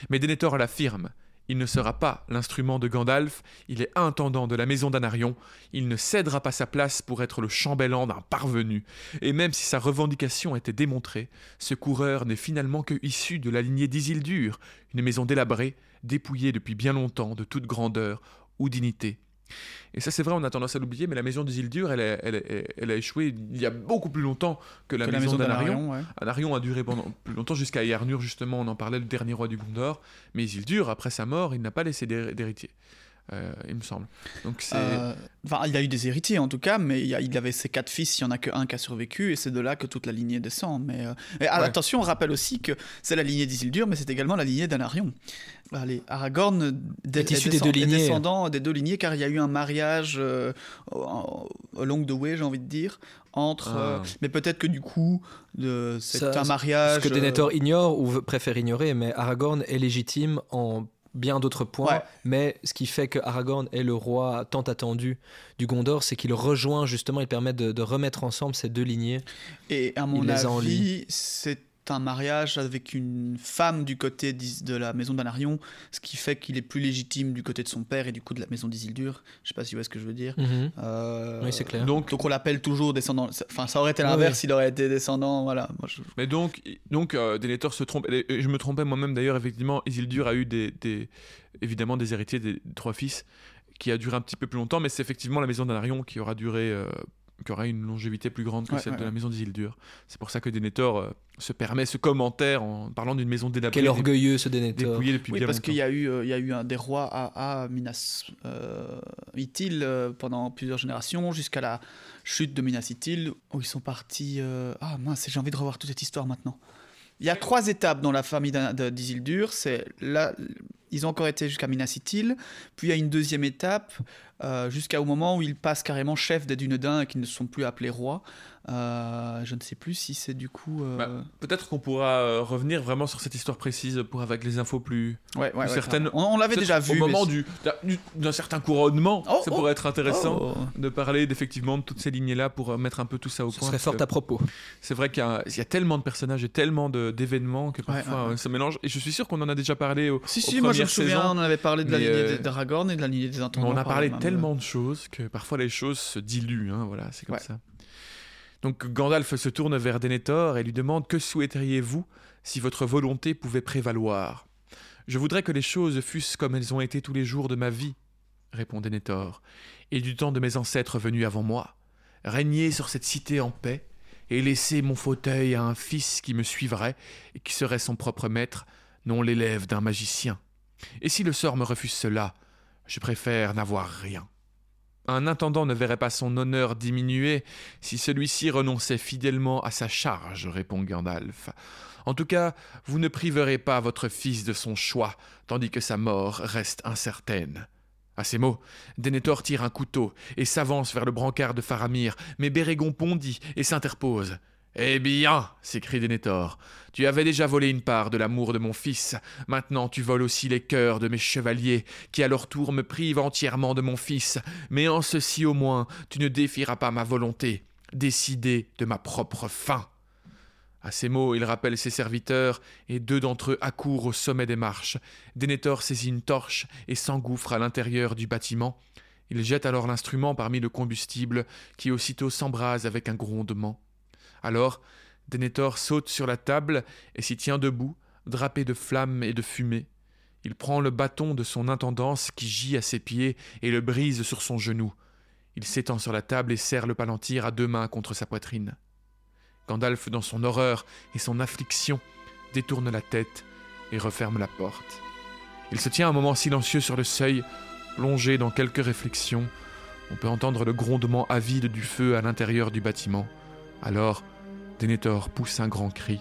Mais Denethor l'affirme. Il ne sera pas l'instrument de Gandalf, il est intendant de la maison d'Anarion, il ne cédera pas sa place pour être le chambellan d'un parvenu, et même si sa revendication était démontrée, ce coureur n'est finalement que issu de la lignée d'Isildur, une maison délabrée, dépouillée depuis bien longtemps de toute grandeur ou dignité. Et ça, c'est vrai, on a tendance à l'oublier, mais la maison d'Isildur, elle, a- elle, a- elle a échoué il y a beaucoup plus longtemps que la Que maison, d'Anarion. ouais. Anarion a duré pendant plus longtemps, jusqu'à Eärnur, justement, on en parlait, le dernier roi du Gondor. Mais Isildur, après sa mort, il n'a pas laissé d'hé- d'héritier, euh, il me semble. Donc c'est. Euh, Enfin, il a eu des héritiers en tout cas, mais il, y a- il avait ses quatre fils, il n'y en a qu'un qui a survécu, et c'est de là que toute la lignée descend. Mais, euh, et, ah, Ouais. attention, on rappelle aussi que c'est la lignée d'Isildur, mais c'est également la lignée d'Anarion. Allez, Aragorn Est issu des deux lignées. descendant des deux lignées, car il y a eu un mariage euh, au- au long de way, j'ai envie de dire, entre. Ah. euh, mais peut-être que du coup, c'est un Ce mariage. que euh, Denethor ignore ou préfère ignorer, mais Aragorn est légitime en bien d'autres points. Ouais. Mais ce qui fait que Aragorn est le roi tant attendu du Gondor, c'est qu'il rejoint justement, il permet de, de remettre ensemble ces deux lignées. Et à mon avis, c'est un mariage avec une femme du côté de la maison d'Anarion, ce qui fait qu'il est plus légitime du côté de son père et du coup de la maison d'Isildur. Je sais pas si vous voyez ce que je veux dire. Euh, Oui, c'est clair. Donc, Donc on l'appelle toujours descendant. Enfin, ça aurait été l'inverse, ouais. il aurait été descendant. Voilà. Moi, je- mais donc, donc euh, Denethor se trompe. Et et je me trompais moi-même d'ailleurs, effectivement, Isildur a eu des, des- évidemment des héritiers, des trois fils, qui a duré un petit peu plus longtemps, mais c'est effectivement la maison d'Anarion qui aura duré. euh, qui aura une longévité plus grande que Ouais, celle ouais, de la maison d'Isildur. C'est pour ça que Denethor euh, se permet ce commentaire en parlant d'une maison délabrée, Quel orgueilleux ce Denethor. dépouillée depuis Oui, bien parce qu'il y a eu, euh, il y a eu un des rois à, à Minas euh, Ithil euh, pendant plusieurs générations, jusqu'à la chute de Minas Ithil, où ils sont partis. euh, Ah mince, j'ai envie de revoir toute cette histoire maintenant. Il y a trois étapes dans la famille d'A- de- d'Isildur. C'est là, ils ont encore été jusqu'à Minas Ithil, puis il y a une deuxième étape euh, jusqu'au moment où ils passent carrément chef des Dunedains et qu'ils ne sont plus appelés rois. Euh, je ne sais plus si c'est du coup. euh, Bah, Peut-être qu'on pourra euh, revenir vraiment sur cette histoire précise pour avec les infos plus, ouais, ouais, ouais, certaines-. On, on l'avait déjà vu. Au moment du- d'un du- d'un certain couronnement, Oh, ça oh. pourrait être intéressant Oh. de parler d'effectivement de toutes ces lignées-là pour euh, mettre un peu tout ça au Ce point. serait parce fort que à propos. C'est vrai qu'il y, a- il y a tellement de personnages et tellement d'événements que parfois Ouais, ouais, ouais. ça mélange. Et je suis sûr qu'on en a déjà parlé au, Si, si, moi je me premières souviens, saisons, on en avait parlé de la lignée euh, d'Aragorn et de la lignée des intendants. on a par parlé tellement de choses que parfois les choses se diluent. hein, voilà, c'est comme Ouais. ça. Donc Gandalf se tourne vers Denethor et lui demande Que souhaiteriez-vous si votre volonté pouvait prévaloir? Je voudrais que les choses fussent comme elles ont été tous les jours de ma vie, répond Denethor, et du temps de mes ancêtres venus avant moi. Régner sur cette cité en paix et laisser mon fauteuil à un fils qui me suivrait et qui serait son propre maître, non l'élève d'un magicien. Et si le sort me refuse cela, je préfère n'avoir rien. Un intendant ne verrait pas son honneur diminuer si celui-ci renonçait fidèlement à sa charge, répond Gandalf. En tout cas, vous ne priverez pas votre fils de son choix, tandis que sa mort reste incertaine. À ces mots, Denethor tire un couteau et s'avance vers le brancard de Faramir, mais Bérégon bondit et s'interpose. Eh bien, s'écrie Denethor, tu avais déjà volé une part de l'amour de mon fils, maintenant tu voles aussi les cœurs de mes chevaliers, qui à leur tour me privent entièrement de mon fils, mais en ceci au moins tu ne défieras pas ma volonté, décidée de ma propre fin. À ces mots, il rappelle ses serviteurs, et deux d'entre eux accourent au sommet des marches. Denethor saisit une torche et s'engouffre à l'intérieur du bâtiment. Il jette alors l'instrument parmi le combustible, qui aussitôt s'embrase avec un grondement. Alors, Denethor saute sur la table et s'y tient debout, drapé de flammes et de fumée. Il prend le bâton de son intendance qui gît à ses pieds et le brise sur son genou. Il s'étend sur la table et serre le palantir à deux mains contre sa poitrine. Gandalf, dans son horreur et son affliction, détourne la tête et referme la porte. Il se tient un moment silencieux sur le seuil, plongé dans quelques réflexions. On peut entendre le grondement avide du feu à l'intérieur du bâtiment. Alors, Denethor pousse un grand cri,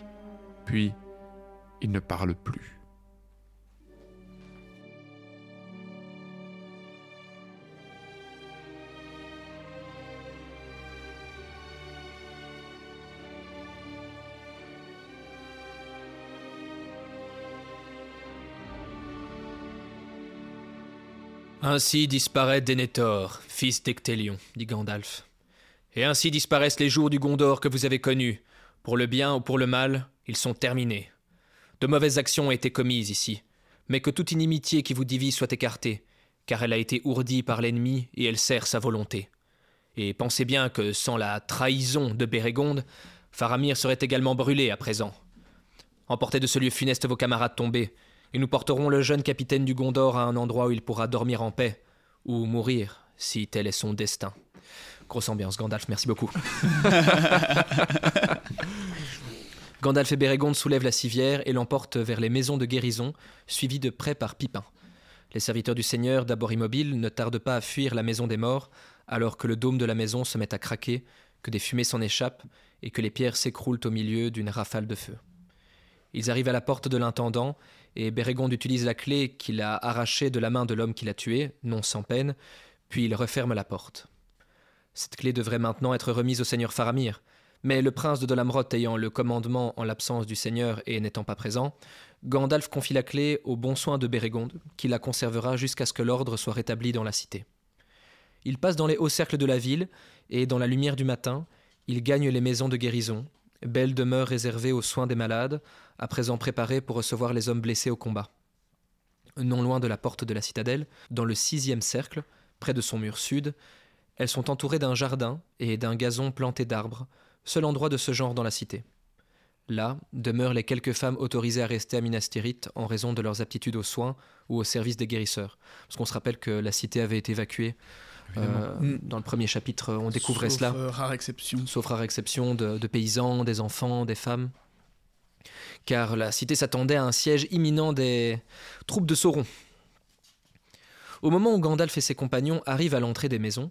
puis il ne parle plus. Ainsi disparaît Denethor, fils d'Ectélion, dit Gandalf. Et ainsi disparaissent les jours du Gondor que vous avez connus. Pour le bien ou pour le mal, ils sont terminés. De mauvaises actions ont été commises ici, Mais que toute inimitié qui vous divise soit écartée, car elle a été ourdie par l'ennemi et elle sert sa volonté. Et pensez bien que sans la trahison de Bérégonde, Faramir serait également brûlé à présent. Emportez de ce lieu funeste vos camarades tombés, et nous porterons le jeune capitaine du Gondor à un endroit où il pourra dormir en paix, ou mourir, si tel est son destin. Grosse ambiance, Gandalf, merci beaucoup. <laughs> Gandalf et Bérégonde soulèvent la civière et l'emportent vers les maisons de guérison, suivis de près par Pipin. Les serviteurs du Seigneur, d'abord immobiles, ne tardent pas à fuir la maison des morts, alors que le dôme de la maison se met à craquer, que des fumées s'en échappent et que les pierres s'écroulent au milieu d'une rafale de feu. Ils arrivent à la porte de l'intendant, et Bérégonde utilise la clé qu'il a arrachée de la main de l'homme qui l'a tué, non sans peine, puis il referme la porte. Cette clé devrait maintenant être remise au seigneur Faramir, mais le prince de Dolamrot ayant le commandement en l'absence du seigneur et n'étant pas présent, Gandalf confie la clé au bon soin de Bérégonde, qui la conservera jusqu'à ce que l'ordre soit rétabli dans la cité. Il passe dans les hauts cercles de la ville, et dans la lumière du matin, il gagne les maisons de guérison, belle demeure réservée aux soins des malades, à présent préparée pour recevoir les hommes blessés au combat. Non loin de la porte de la citadelle, dans le sixième cercle, près de son mur sud, elles sont entourées d'un jardin et d'un gazon planté d'arbres, seul endroit de ce genre dans la cité. Là demeurent les quelques femmes autorisées à rester à Minas Tirith en raison de leurs aptitudes aux soins ou au service des guérisseurs. Parce qu'on se rappelle que la cité avait été évacuée. Euh, dans le premier chapitre, on découvrait Sauf, cela. euh, rare exception. sauf rare exception de, de paysans, des enfants, des femmes. Car la cité s'attendait à un siège imminent des troupes de Sauron. Au moment où Gandalf et ses compagnons arrivent à l'entrée des maisons,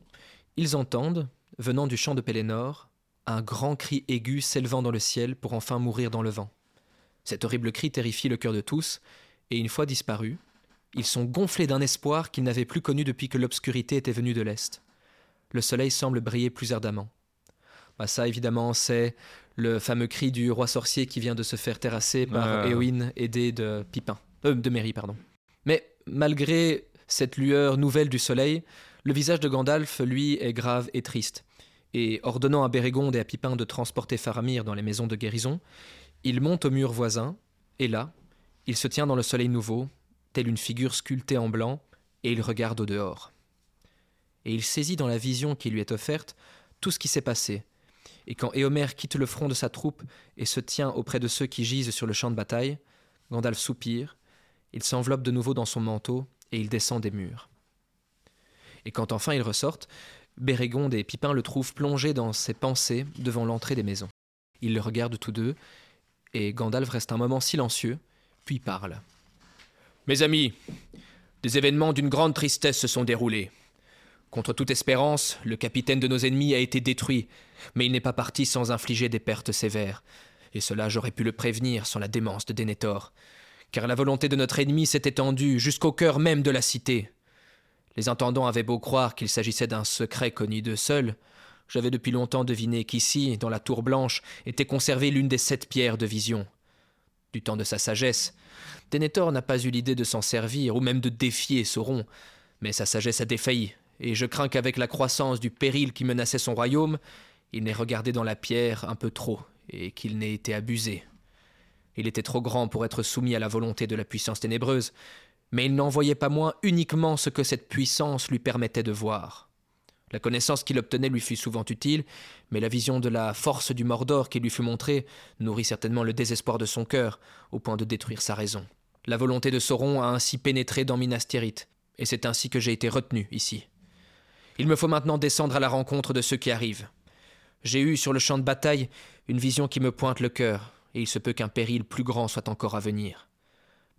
ils entendent, venant du champ de Pélénor, un grand cri aigu s'élevant dans le ciel pour enfin mourir dans le vent. Cet horrible cri terrifie le cœur de tous, et une fois disparus, ils sont gonflés d'un espoir qu'ils n'avaient plus connu depuis que l'obscurité était venue de l'Est. Le soleil semble briller plus ardemment. Bah ça, évidemment, c'est le fameux cri du roi sorcier qui vient de se faire terrasser par Ouais. Éowyn, aidé de Pipin. Euh, de Merry, pardon. Mais malgré cette lueur nouvelle du soleil, le visage de Gandalf, lui, est grave et triste. Et ordonnant à Bérégonde et à Pipin de transporter Faramir dans les maisons de guérison, il monte au mur voisin, et là, il se tient dans le soleil nouveau, telle une figure sculptée en blanc, et il regarde au dehors. Et il saisit dans la vision qui lui est offerte tout ce qui s'est passé. Et quand Éomer quitte le front de sa troupe et se tient auprès de ceux qui gisent sur le champ de bataille, Gandalf soupire, il s'enveloppe de nouveau dans son manteau et il descend des murs. Et quand enfin ils ressortent, Bérégonde et Pipin le trouvent plongé dans ses pensées devant l'entrée des maisons. Ils le regardent tous deux, et Gandalf reste un moment silencieux, puis parle. Mes amis, des événements d'une grande tristesse se sont déroulés. Contre toute espérance, le capitaine de nos ennemis a été détruit, mais il n'est pas parti sans infliger des pertes sévères. Et cela j'aurais pu le prévenir sans la démence de Denethor. Car la volonté de notre ennemi s'est étendue jusqu'au cœur même de la cité. Les intendants avaient beau croire qu'il s'agissait d'un secret connu d'eux seuls, j'avais depuis longtemps deviné qu'ici, dans la tour blanche, était conservée l'une des sept pierres de vision. Du temps de sa sagesse, Denethor n'a pas eu l'idée de s'en servir ou même de défier Sauron, mais sa sagesse a défailli, et je crains qu'avec la croissance du péril qui menaçait son royaume, il n'ait regardé dans la pierre un peu trop, et qu'il n'ait été abusé. Il était trop grand pour être soumis à la volonté de la puissance ténébreuse, mais il n'en voyait pas moins uniquement ce que cette puissance lui permettait de voir. La connaissance qu'il obtenait lui fut souvent utile, mais la vision de la force du Mordor qui lui fut montrée nourrit certainement le désespoir de son cœur, au point de détruire sa raison. La volonté de Sauron a ainsi pénétré dans Minas Tirith, et c'est ainsi que j'ai été retenu ici. Il me faut maintenant descendre à la rencontre de ceux qui arrivent. J'ai eu sur le champ de bataille une vision qui me pointe le cœur, et il se peut qu'un péril plus grand soit encore à venir.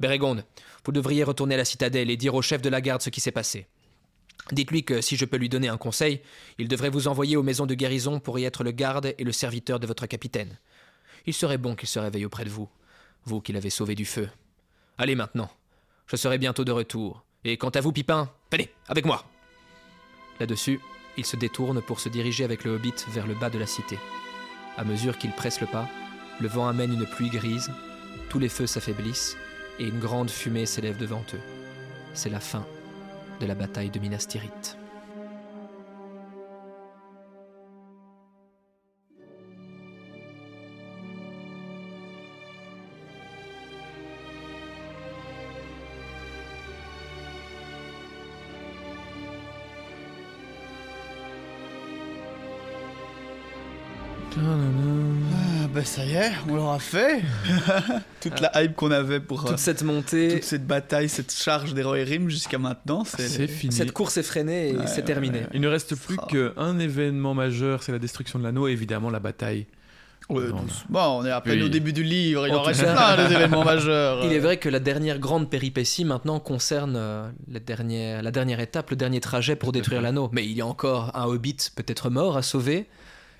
Bérégonde, vous devriez retourner à la citadelle et dire au chef de la garde ce qui s'est passé. Dites-lui que si je peux lui donner un conseil, il devrait vous envoyer aux maisons de guérison pour y être le garde et le serviteur de votre capitaine. Il serait bon qu'il se réveille auprès de vous, vous qui l'avez sauvé du feu. Allez maintenant, je serai bientôt de retour. Et quant à vous, Pipin, venez, avec moi. Là-dessus, il se détourne pour se diriger avec le hobbit vers le bas de la cité. À mesure qu'il presse le pas, le vent amène une pluie grise, tous les feux s'affaiblissent, et une grande fumée s'élève devant eux. C'est la fin de la bataille de Minas Tirith. Ça y est, on l'aura fait. <laughs> toute la hype qu'on avait pour euh, Toute cette montée, toute cette bataille, cette charge des Rohirrim jusqu'à maintenant, c'est fini. cette course effrénée, et Ouais, c'est ouais, terminé. ouais. Il ne reste plus Ah. qu'un événement majeur, c'est la destruction de l'anneau et évidemment la bataille. Ouais, Non, Bon, on est à peine Oui. au début du livre, il En en reste cas- plein des événements <laughs> majeurs. Il est vrai que la dernière grande péripétie maintenant concerne euh, la, dernière, la dernière étape, le dernier trajet pour détruire l'anneau. Mais il y a encore un hobbit peut-être mort à sauver,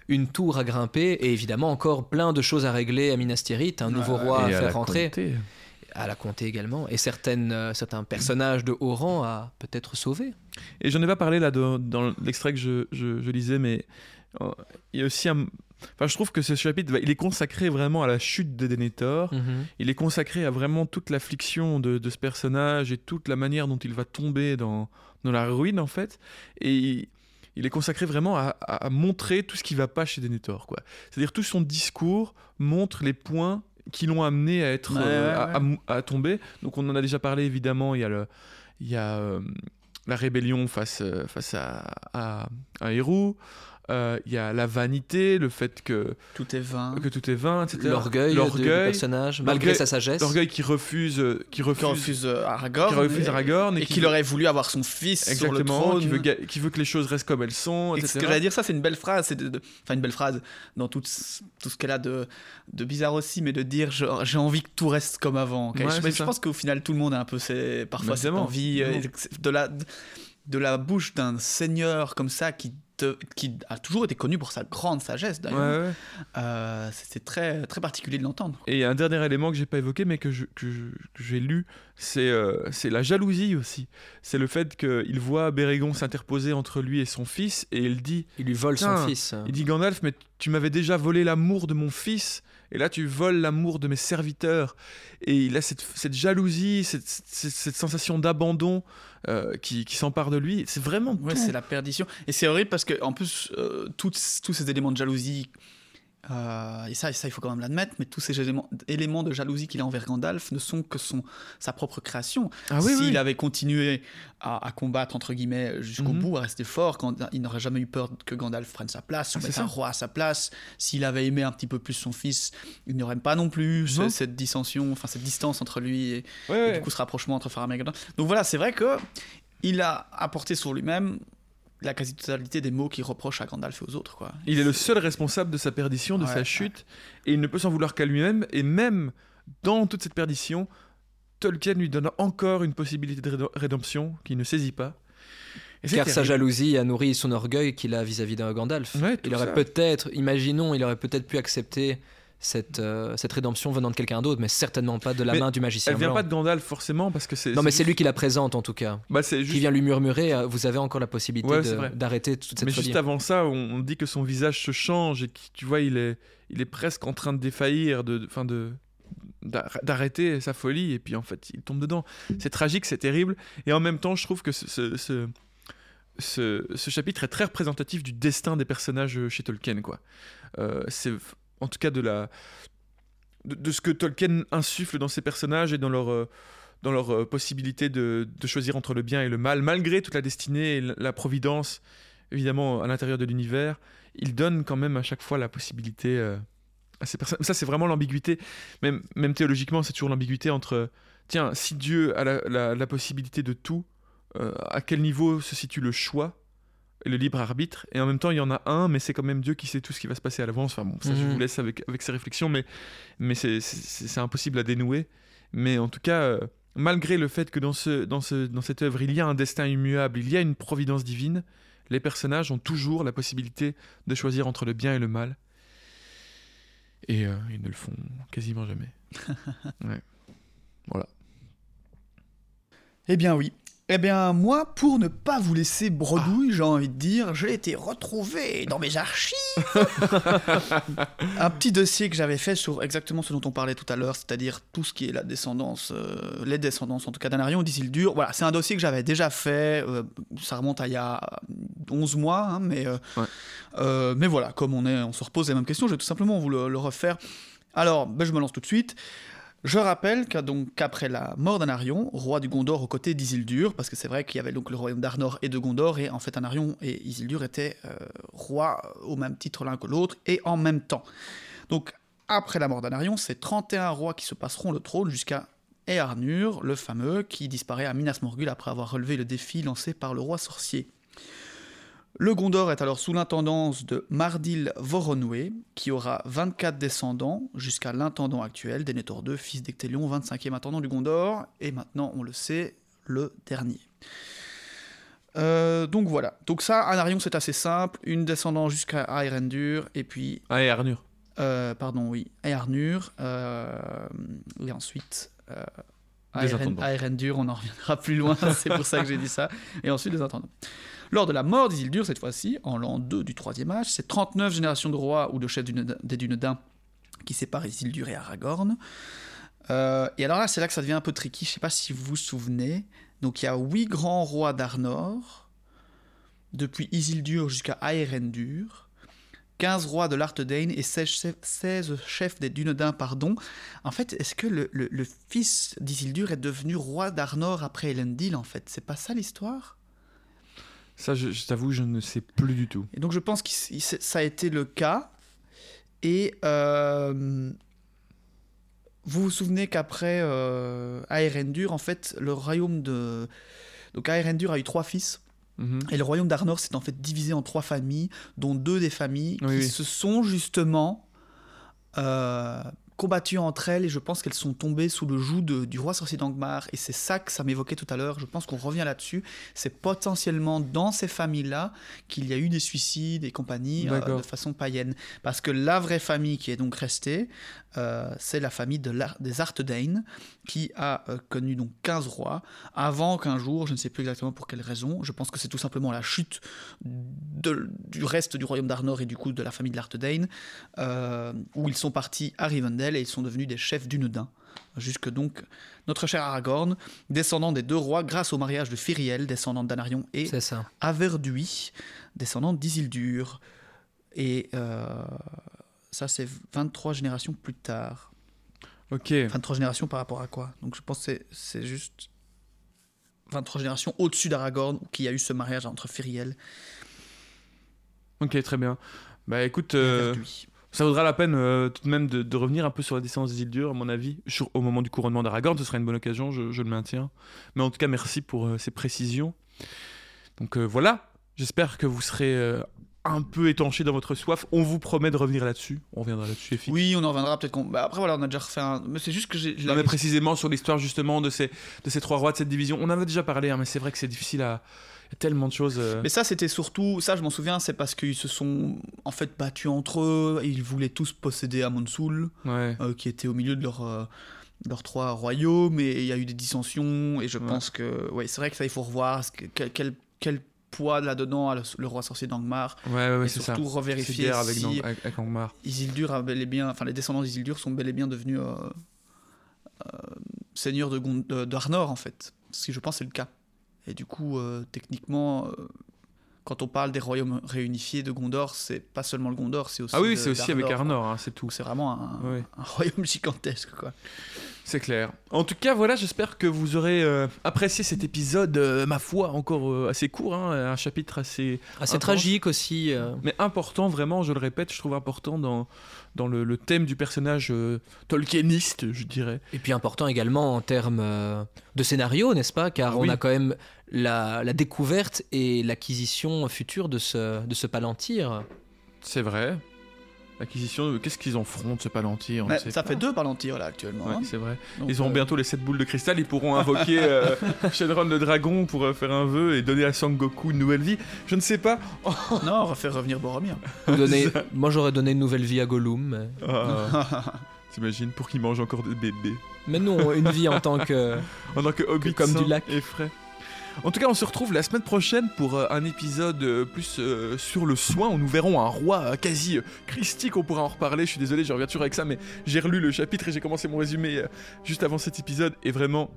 une tour à grimper et évidemment encore plein de choses à régler à Minas Tirith, un nouveau Ouais, roi et à à faire la rentrer, comté. à la comté également, et certaines, euh, certains personnages de haut rang à peut-être sauver. Et j'en ai pas parlé là dans, dans l'extrait que je, je- je lisais, mais euh, il y a aussi un. Enfin, je trouve que ce chapitre, bah, il est consacré vraiment à la chute de Denethor. Mhm. Il est consacré à vraiment toute l'affliction de, de ce personnage et toute la manière dont il va tomber dans, dans la ruine, en fait. Et il, est consacré vraiment à, à- à montrer tout ce qui va pas chez Denethor, quoi. C'est-à-dire tout son discours montre les points qui l'ont amené à être Ouais, euh, ouais, à- ouais. à mou- à, tomber. Donc on en a déjà parlé évidemment. Il y a le, il y a euh, la rébellion face euh, face à à, à. Euh, Il y a la vanité, le fait que Tout est vain. que tout est vain, etc. L'orgueil l'orgueil, personnage, malgré sa sagesse. l'orgueil qui refuse, euh, qui Qui refuse, refuse euh, Aragorn. qui refuse et- Aragorn Et qu'il aurait voulu avoir son fils sur le exactement, trône. qui veut, qui veut que les choses restent comme elles sont, Et etc. ce que j'allais dire, ça, c'est une belle phrase. C'est de, de- enfin, une belle phrase dans tout, ce- tout ce qu'elle a de, de bizarre aussi, mais de dire j'ai envie que tout reste comme avant. je, pense qu'au final, tout le monde a un peu ces, parfois cette envie euh, de la, de la bouche d'un seigneur comme ça qui, te- qui a toujours été connu pour sa grande sagesse d'ailleurs. ouais. Euh, c'est très, très particulier de l'entendre. Et un dernier élément que j'ai pas évoqué, mais que je- que je- que j'ai lu, c'est euh, c'est la jalousie aussi. C'est le fait qu'il voit Bérégon s'interposer entre lui et son fils, et il dit, Il lui vole son fils. il dit Gandalf, mais tu m'avais déjà volé l'amour de mon fils, et là tu voles l'amour de mes serviteurs. Et il a cette, cette jalousie, cette, cette- cette sensation d'abandon euh, qui, qui s'empare de lui. C'est vraiment Ouais, c'est la perdition. Et c'est horrible parce que, en plus, euh, tous, tous ces éléments de jalousie, euh, et ça, ça, il faut quand même l'admettre, mais tous ces éléments, éléments de jalousie qu'il a envers Gandalf ne sont que son, sa propre création. Ah oui, S'il oui. avait continué à, à combattre, entre guillemets, jusqu'au Mhm. bout, à rester fort, quand, il n'aurait jamais eu peur que Gandalf prenne sa place, ou Ah, mette un roi à sa place. S'il avait aimé un petit peu plus son fils, il n'y aurait pas non plus Non. cette dissension, enfin cette distance entre lui et, Ouais, et ouais. du coup ce rapprochement entre Faramir et Gandalf. Donc voilà, c'est vrai que il a apporté sur lui-même la quasi-totalité des mots qu'il reproche à Gandalf et aux autres. Quoi. Il est le seul responsable de sa perdition, de Ouais, sa ouais. chute, et il ne peut s'en vouloir qu'à lui-même. Et même dans toute cette perdition, Tolkien lui donne encore une possibilité de rédemption qu'il ne saisit pas. Et Car sa jalousie a nourri son orgueil qu'il a vis-à-vis d'un Gandalf. Ouais, il aurait peut-être, imaginons, il aurait peut-être pu accepter cette, euh, cette rédemption venant de quelqu'un d'autre, mais certainement pas de la Mais main du magicien Elle vient blanc. pas de Gandalf forcément parce que c'est. Non, mais c'est lui qui la présente en tout cas. Bah, c'est Qui vient lui murmurer, euh, vous avez encore la possibilité Ouais, d'arrêter toute cette Mais folie. juste avant ça, on, dit que son visage se change et que tu vois, il est, il est presque en train de défaillir, de, enfin de d'ar- d'arrêter sa folie et puis en fait il tombe dedans. C'est tragique, c'est terrible et en même temps je trouve que ce, ce, ce, ce- ce chapitre est très représentatif du destin des personnages chez Tolkien quoi. Euh, c'est en tout cas de la de, ce que Tolkien insuffle dans ses personnages et dans leur euh, dans leur euh, possibilité de, de choisir entre le bien et le mal, malgré toute la destinée et la- providence évidemment à l'intérieur de l'univers, il donne quand même à chaque fois la possibilité euh, à ces personnes. Ça, c'est vraiment l'ambiguïté. Même, même théologiquement, c'est toujours l'ambiguïté entre tiens, si Dieu a la, la- possibilité de tout, à quel niveau se situe le choix le libre arbitre Et en même temps, il y en a un, mais c'est quand même Dieu qui sait tout ce qui va se passer à l'avance. Enfin bon, ça, je Mhm. vous laisse avec, avec ces réflexions, mais, mais c'est- impossible à dénouer. Mais en tout cas. euh, Malgré le fait que dans, ce, dans, ce, dans cette œuvre, il y a un destin immuable, il y a une providence divine, les personnages ont toujours la possibilité de choisir entre le bien et le mal. Et euh, ils ne le font quasiment jamais. <laughs> Ouais. Voilà. Eh bien oui. Eh bien moi, pour ne pas vous laisser bredouille, j'ai envie de dire, j'ai été retrouvé dans mes archives <laughs> un petit dossier que j'avais fait sur exactement ce dont on parlait tout à l'heure, c'est-à-dire tout ce qui est la descendance, euh, les descendances en tout cas d'Anarion d'Isildur. Voilà, c'est un dossier que j'avais déjà fait, euh, ça remonte à il y a 11 mois, hein, mais, euh, Ouais. mais voilà, comme on, est, on se repose les mêmes questions, je vais tout simplement vous le, le refaire. Alors, ben, je me lance tout de suite. Je rappelle qu'après la mort d'Anarion, roi du Gondor aux côtés d'Isildur, parce que c'est vrai qu'il y avait donc le royaume d'Arnor et de Gondor, et en fait Anarion et Isildur étaient euh, rois au même titre l'un que l'autre, et en même temps. Donc après la mort d'Anarion, c'est 31 rois qui se passeront le trône jusqu'à Earnur, le fameux, qui disparaît à Minas Morgul après avoir relevé le défi lancé par le roi sorcier. Le Gondor est alors sous l'intendance de Mardil Voronwe, qui aura 24 descendants jusqu'à l'intendant actuel, Denethor II, fils d'Ectélion, 25e intendant du Gondor, et maintenant, on le sait, le dernier. Euh, donc voilà. Donc ça, Anarion, c'est assez simple. Une descendant jusqu'à Aerendur, et puis Ah, et Arnur. euh, pardon, oui, Aernur, euh, et ensuite. Aerendur, on en reviendra plus loin, <laughs> c'est pour ça que j'ai dit ça, et ensuite les intendants. Lors de la mort d'Isildur, cette fois-ci, en l'an 2 du troisième âge, c'est 39 générations de rois ou de chefs des Dunedains qui séparent Isildur et Aragorn. Euh, et alors là, c'est là que ça devient un peu tricky, je sais pas si vous vous souvenez. Donc il y a huit grands rois d'Arnor, depuis Isildur jusqu'à Aerendur. 15 rois de l'Arthedain et 16 chefs, 16 chefs des Dunedains, pardon. En fait, est-ce que le fils d'Isildur est devenu roi d'Arnor après Elendil, en fait? C'est pas ça l'histoire? Ça, je, je t'avoue, je ne sais plus du tout. Et donc je pense que ça a été le cas. Et euh, vous vous souvenez qu'après euh, Aerendur, en fait, le royaume de... Donc Aerendur a eu trois fils. Mhm. Et le royaume d'Arnor s'est en fait divisé en trois familles, dont deux des familles Oui, qui oui. se sont justement euh, combattues entre elles et je pense qu'elles sont tombées sous le joug de- du roi sorcier d'Angmar. Et c'est ça que ça m'évoquait tout à l'heure. Je pense qu'on revient là-dessus. C'est potentiellement dans ces familles-là qu'il y a eu des suicides et compagnie euh, de façon païenne. Parce que la vraie famille qui est donc restée, euh, c'est la famille de des Arthedain qui a euh, connu donc 15 rois avant qu'un jour, je ne sais plus exactement pour quelle raison, je pense que c'est tout simplement la chute de- du reste du royaume d'Arnor et du coup de la famille de l'Arthedain, euh, où ils sont partis à Rivendell et ils sont devenus des chefs d'Unedain. Jusque donc notre cher Aragorn, descendant des deux rois grâce au mariage de Firiel, descendant d'Anarion, et. Averduit, descendant d'Isildur. Et euh, ça, c'est 23 générations plus tard. Ok. 23 générations par rapport à quoi? Donc je pense que c'est- juste 23 générations au-dessus d'Aragorn qui a eu ce mariage entre Firiel Ok, très bien. Bah écoute, euh, ça vaudra la peine euh, tout de même de, de revenir un peu sur la descendance d'Isildur, à mon avis, sur- au moment du couronnement d'Aragorn. Ce sera une bonne occasion, je, je le maintiens. Mais en tout cas, merci pour euh, ces précisions. Donc voilà, j'espère que vous serez un peu étanché dans votre soif. On vous promet de revenir là-dessus. On reviendra là-dessus, Effie. Oui, on en reviendra peut-être bah, après voilà, on a déjà refait un... Mais c'est juste que j'ai... Non, mais précisément sur l'histoire justement de ces, de ces trois rois de cette division. On en avait déjà parlé, hein, mais c'est vrai que c'est difficile à. Il y a tellement de choses. euh, Mais ça, c'était surtout... Ça, je m'en souviens, c'est parce qu'ils se sont en fait battus entre eux. Ils voulaient tous posséder Amonsul. Ouais. euh, qui était au milieu de leurs euh, leurs trois royaumes et il y a eu des dissensions et je Ouais. pense que ouais c'est vrai que ça il faut revoir que- quel, quel, quel poids là-dedans le, roi sorcier d'Angmar Ouais, ouais, ouais, et c'est ça. surtout C'est revérifier avec, si Nang- avec, avec Angmar. Isildur a bel et bien enfin les descendants d'Isildur sont bel et bien devenus euh, euh, seigneurs de d'Arnor en fait ce qui je pense c'est le cas et du coup euh, techniquement quand on parle des royaumes réunifiés de Gondor, c'est pas seulement le Gondor, c'est aussi. Ah oui, c'est aussi avec. Arnor, hein, c'est tout. C'est vraiment un royaume <laughs> gigantesque, quoi. C'est clair. En tout cas, voilà, j'espère que vous aurez euh, apprécié cet épisode, euh, ma foi, encore euh, assez court, hein, un chapitre assez. Assez Intense. tragique aussi. Mais important, vraiment, je le répète, je trouve important dans, dans le, le thème du personnage tolkieniste, je dirais. Et puis important également en termes de scénario, n'est-ce pas? Car on a quand même la, la découverte et l'acquisition future de ce, de ce palantir. C'est vrai. L'acquisition, de- qu'est-ce qu'ils en feront de ce palantir on sait ça pas. fait deux palantirs là actuellement. Ouais, hein. c'est vrai. Donc, Ils auront euh, bientôt les 7 boules de cristal, ils pourront invoquer euh, <laughs> Shenron le dragon pour euh, faire un vœu et donner à Sangoku une nouvelle vie. Je ne sais pas. <laughs> Non, on va faire revenir Boromir. <laughs> Moi j'aurais donné une nouvelle vie à Gollum. Mais, Ah, T'imagines, pour qu'il mange encore des bébés. mais non, une vie en tant que. En tant que hobbit Comme du lac. et frais. En tout cas, on se retrouve la semaine prochaine pour euh, un épisode euh, plus euh, sur le soin où nous verrons un roi quasi christique. On pourra en reparler. Je suis désolé, je reviens toujours avec ça, mais j'ai relu le chapitre et j'ai commencé mon résumé juste avant cet épisode et vraiment.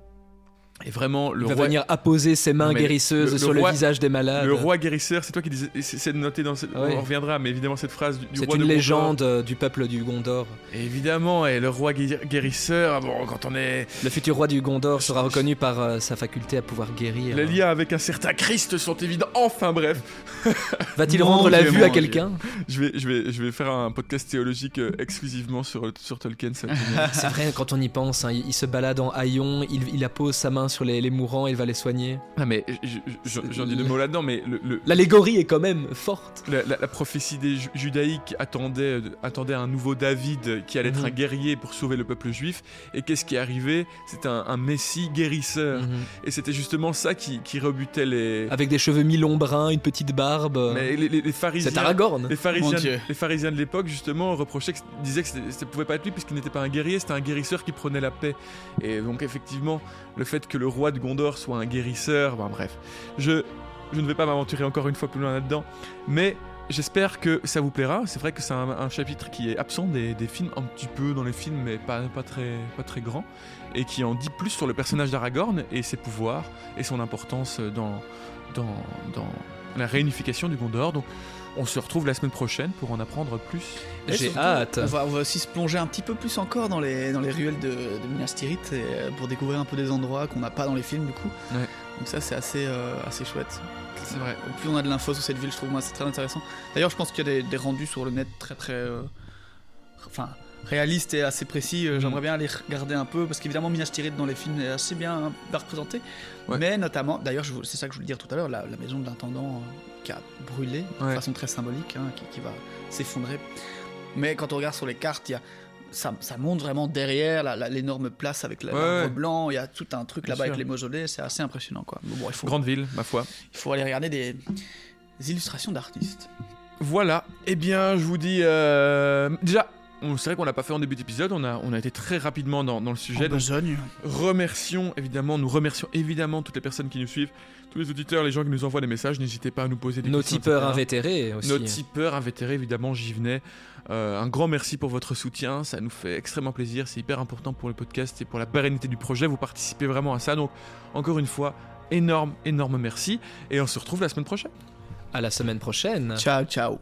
Et vraiment, le Il va roi, venir apposer ses mains guérisseuses le- le sur roi- le visage des malades. le roi guérisseur, c'est toi qui disais, c'est c'est noté dans cette, on reviendra, mais évidemment cette phrase du, du C'est roi une de Gondor. légende euh, du peuple du Gondor. Et évidemment, et le roi guéri- guérisseur, ah bon, quand on est Le futur roi du Gondor sera reconnu par euh, sa faculté à pouvoir guérir. les liens avec un certain Christ sont évidents. Enfin bref, <laughs> Va-t-il rendre la vue à quelqu'un je vais, je vais, je vais faire un podcast théologique euh, exclusivement sur, sur Tolkien. <laughs> C'est vrai, quand on y pense, hein, il, il se balade en haillon, il, il appose sa main sur les, les mourants, il va les soigner. ah mais je- je- je- j'en dis deux mots là-dedans, mais le, le- L'allégorie est quand même forte. La, la- la prophétie des Ju- judaïques attendait, attendait un nouveau David qui allait être Mhm. un guerrier pour sauver le peuple juif. Et qu'est-ce qui est arrivé? C'était un, un messie guérisseur. Mhm. Et c'était justement ça qui, qui rebutait les, Avec des cheveux mi-longs bruns, une petite barbe. mais les, les- les C'est pharisiens. Aragorn. Les pharisiens, Mon Dieu. les pharisiens de l'époque, justement, reprochaient, que, disaient que ça pouvait pas être lui puisqu'il n'était pas un guerrier, c'était un guérisseur qui prenait la paix. Et donc, effectivement, le fait que le roi de Gondor soit un guérisseur, ben bref. Je, je ne vais pas m'aventurer encore une fois plus loin là-dedans, mais j'espère que ça vous plaira. C'est vrai que c'est un, un chapitre qui est absent des, des films, un petit peu dans les films, mais pas, pas, très, pas très grand, et qui en dit plus sur le personnage d'Aragorn et ses pouvoirs et son importance dans, dans, dans la réunification du Gondor. Donc, on se retrouve la semaine prochaine pour en apprendre plus. J'ai hâte. On va, on va aussi se plonger un petit peu plus encore dans les, dans les ruelles de, de Minas Tirith et, euh, pour découvrir un peu des endroits qu'on n'a pas dans les films du coup. Ouais. Donc ça c'est assez, euh, assez chouette. C'est vrai. Au plus on a de l'info sur cette ville, je trouve moi c'est très intéressant. D'ailleurs je pense qu'il y a des, des rendus sur le net très très... euh, enfin réalistes et assez précis. Euh, Mhm. J'aimerais bien aller regarder un peu parce qu'évidemment Minas Tirith dans les films est assez bien, bien représenté. Ouais. Mais notamment, d'ailleurs c'est ça que je voulais dire tout à l'heure, la, la maison de l'intendant euh, qui a brûlé de Ouais. façon très symbolique, hein, qui, qui va s'effondrer. Mais quand on regarde sur les cartes, il y a, ça, ça monte vraiment derrière l'énorme place avec la- Ouais, l'arbre ouais. blanc. Il y a tout un truc là-bas avec les mausolées. C'est assez impressionnant. Quoi. Bon, bon, il, faut, Grande ville, ma foi. il faut aller regarder des, des illustrations d'artistes. Voilà. Eh bien, je vous dis. euh, déjà, c'est vrai qu'on l'a pas fait en début d'épisode. On a, on a été très rapidement dans, dans le sujet. En donc, besogne. remercions évidemment, nous remercions évidemment toutes les personnes qui nous suivent, tous les auditeurs, les gens qui nous envoient des messages. N'hésitez pas à nous poser des Nos questions. tipeurs etc. invétérés aussi. Nos tipeurs invétérés, évidemment, j'y venais. Euh, un grand merci pour votre soutien, ça nous fait extrêmement plaisir, c'est hyper important pour le podcast et pour la pérennité du projet, vous participez vraiment à ça, donc encore une fois, énorme, énorme merci, et on se retrouve la semaine prochaine. À la semaine prochaine. Ciao, ciao.